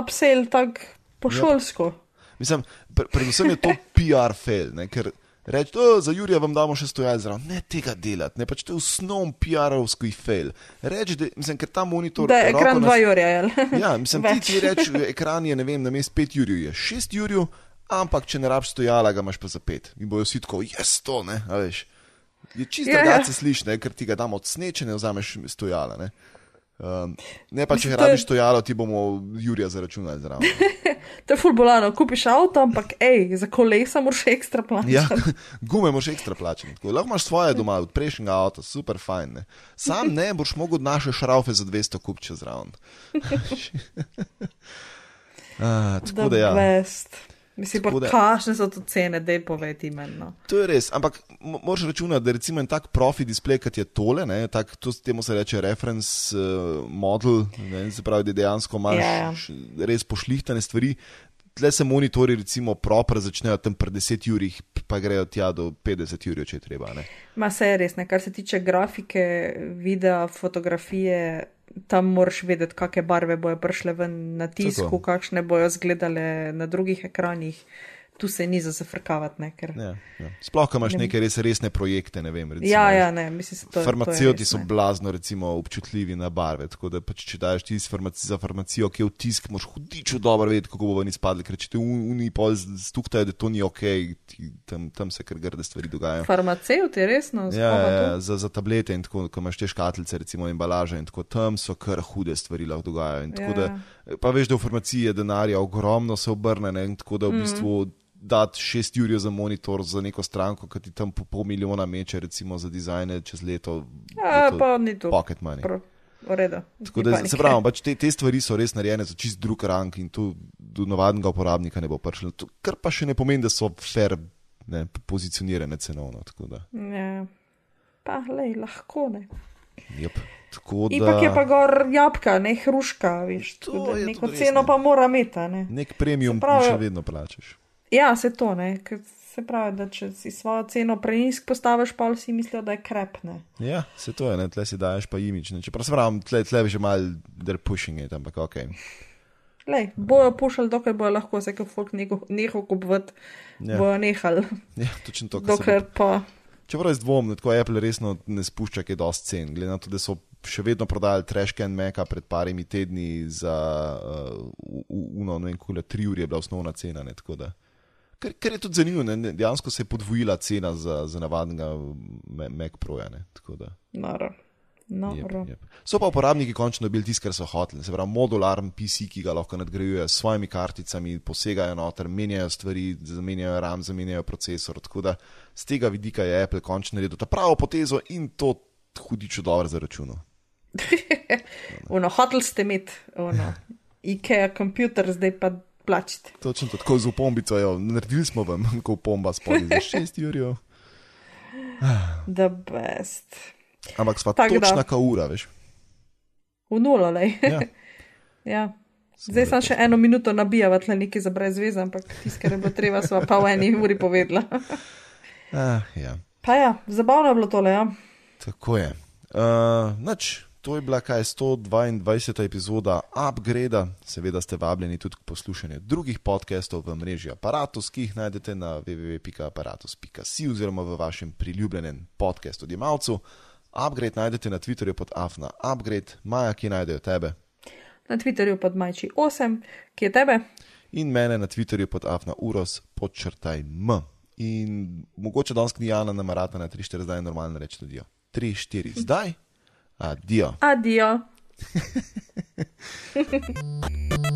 upsell tako pošolsko. Ja. Mislim, predvsem je to *laughs* PR fail, ne? ker reči, za Jurija vam damo še stojati zraven. Ne tega delati, ne pač to je osnovni PR-ovski fail. Reči, da mislim, ker ta monitor. Da je ekran 2 nas... Jurija. *laughs* Ja, mislim, ti ti reči, ekran je, ne vem, na mestu 5 Jurij, je 6 Jurij, ampak če ne rabš stojala, ga imaš pa za 5. In bojo si tako, jaz to, ne, veš. Je čisto drugače ja. slišne, ker ti ga damo od snečene, vzameš stojala. Ne? Um, ne pa, če rabiš to jalo, ti bomo Jurija zaračunali zraven. *laughs* to je fulbolano, kupiš avto, ampak ej, za kolesa moraš ekstra plačati. ja, *laughs* gume moraš ekstra plačati. Lahko imaš svoje doma, od prejšnjega avta, super fajn. Ne. Sam ne boš mogel naše šraufe za 200 kupče zraven. uh, *laughs* tako da ja. Best. Mislim, da- kakšne so to cene, da je povedi meni. No. To je res, ampak mo- moraš računati, da recimo en tak profi displej, kot je tole, ne, tak, to, temu se reče reference uh, model, ne, se pravi, da dejansko imaš Ja, ja. š- res pošlihtane stvari. Tle se monitori, recimo, proper začnejo tam pri 10 urih, pa grejo tja do 50 ur, če je treba. Ne. Ma se je res, ne? kar se tiče grafike, videa, fotografije, tam moraš vedeti, kakšne barve bojo prišle ven na tisku, kakšne bojo zgledale na drugih ekranih. Tu se ni za zafrkavati, ne? ker. Ja, ja. Sploh, ko imaš Ne- neke res resne projekte, ne vem. Recimo, Ja, ja, ne, mislim, to, to Farmacevti res, so blazno recimo, občutljivi na barve. Tako da pač, če daš ti farmaci, za farmacijo, ki je v tisk, moš hudičo dobro vedeti, kako bo ven izpadli. Ker če te uni pol stuktajo, da to ni ok, ti, tam, tam se kar grde stvari dogajajo. Farmacevt je resno, Ja, ja, to? ja, za, za tablete in tako, ko imaš te škatlice, recimo embalaže in tako, tam so kar hude stvari lahko dogajajo. In Tako, Ja. da, pa veš, da v farmaciji je denarja ogromno, se obrne, ne, tako da v Mhm. bistvu dati šest ur za monitor za neko stranko, ki ti tam po pol milijona meče, recimo za dizajne čez leto. Ja, to pa ni to. Pocket money. Prav, v redu. Tako da, panike. se pravi, pač te, te stvari so res narejene za čist drug rang in to do navadnega uporabnika ne bo prišlo. To, kar pa še ne pomeni, da so fair ne, pozicionirane cenovno. Ja. Pa, lej, lahko ne. yep. tako Ipak da je pa gor jabka, ne hruška, veš. To Neko res, ceno ne. pa mora imeti, ne. nek premium pravi- še vedno plačeš. Ja, se to ne. ker Se pravi, da če si svojo ceno prenisk postaviš, pa vsi mislijo, da je krepne. Ja, se to je, ne, tle si daješ pa imič. Ne. Čeprav se pravi, tle, tle je že mal, they're pushing it, ampak ok. Lej, bojo pušali, dokler bojo lahko se kot folk nehal kupovati, Ja. bojo nehali. Ja, točno to, kar Dokler bo- pa. Čeprav jaz dvomim, da tako Apple resno ne spušča kaj dosti cen, glede na to, da so še vedno prodajali trashcan Meka pred parimi tedni za uh, uno, ne vem, kule, tri ure je bila osnovna cena. Ne, tako da. Ker, ker je tudi zanimivo, ne, dejansko se je podvojila cena za, za navadnega Ma- Mac Proja. Noro. Noro. Yep, yep. So pa uporabniki končno dobili tisto, kar so hoteli. Se pravi, modularen PC, ki ga lahko nadgrajujejo s svojimi karticami, posegajo noter, menjajo stvari, zamenjajo RAM, zamenjajo procesor. Tako da z tega vidika je Apple končno naredil ta pravo potezo in to hudičo dobro zaračunal. *laughs* Uno, hotel ste imeti, uno. *laughs* IKEA computer, zdaj pa plačite. Točno to, tako z upombico, jo, naredili smo vam, *laughs* ko upomba spodaj za *laughs* 6 ur. The best. Ampak sva Tako da. točna kaura, veš. V nulo, lej. Ja. *laughs* ja. Zdaj sem še eno minuto nabijala, tle nekaj za brez veze, ampak tisto, kar je bilo treba, sva pa v eni uri povedala. Ah, ja. Pa ja, zabavno je bilo tole, ja. Tako je. Uh, nač, to je bila kaj 122. epizoda Upgrade. Seveda ste vabljeni tudi k poslušanju drugih podcastov v mreži Apparatus, ki jih najdete na www.apparatus.si oziroma v vašem priljubljenem podcastu odjemalcu. Upgrade najdete na Twitterju pod Afna Upgrade, Maja, ki najdejo tebe Na Twitterju pod Majči 8, ki je tebe. in mene na Twitterju pod Afna Uros podčrtaj M. In mogoče danes knjigana namerata na 3-4 zdaj normalno reči tudi 3-4 zdaj. Addio. Addio. *laughs*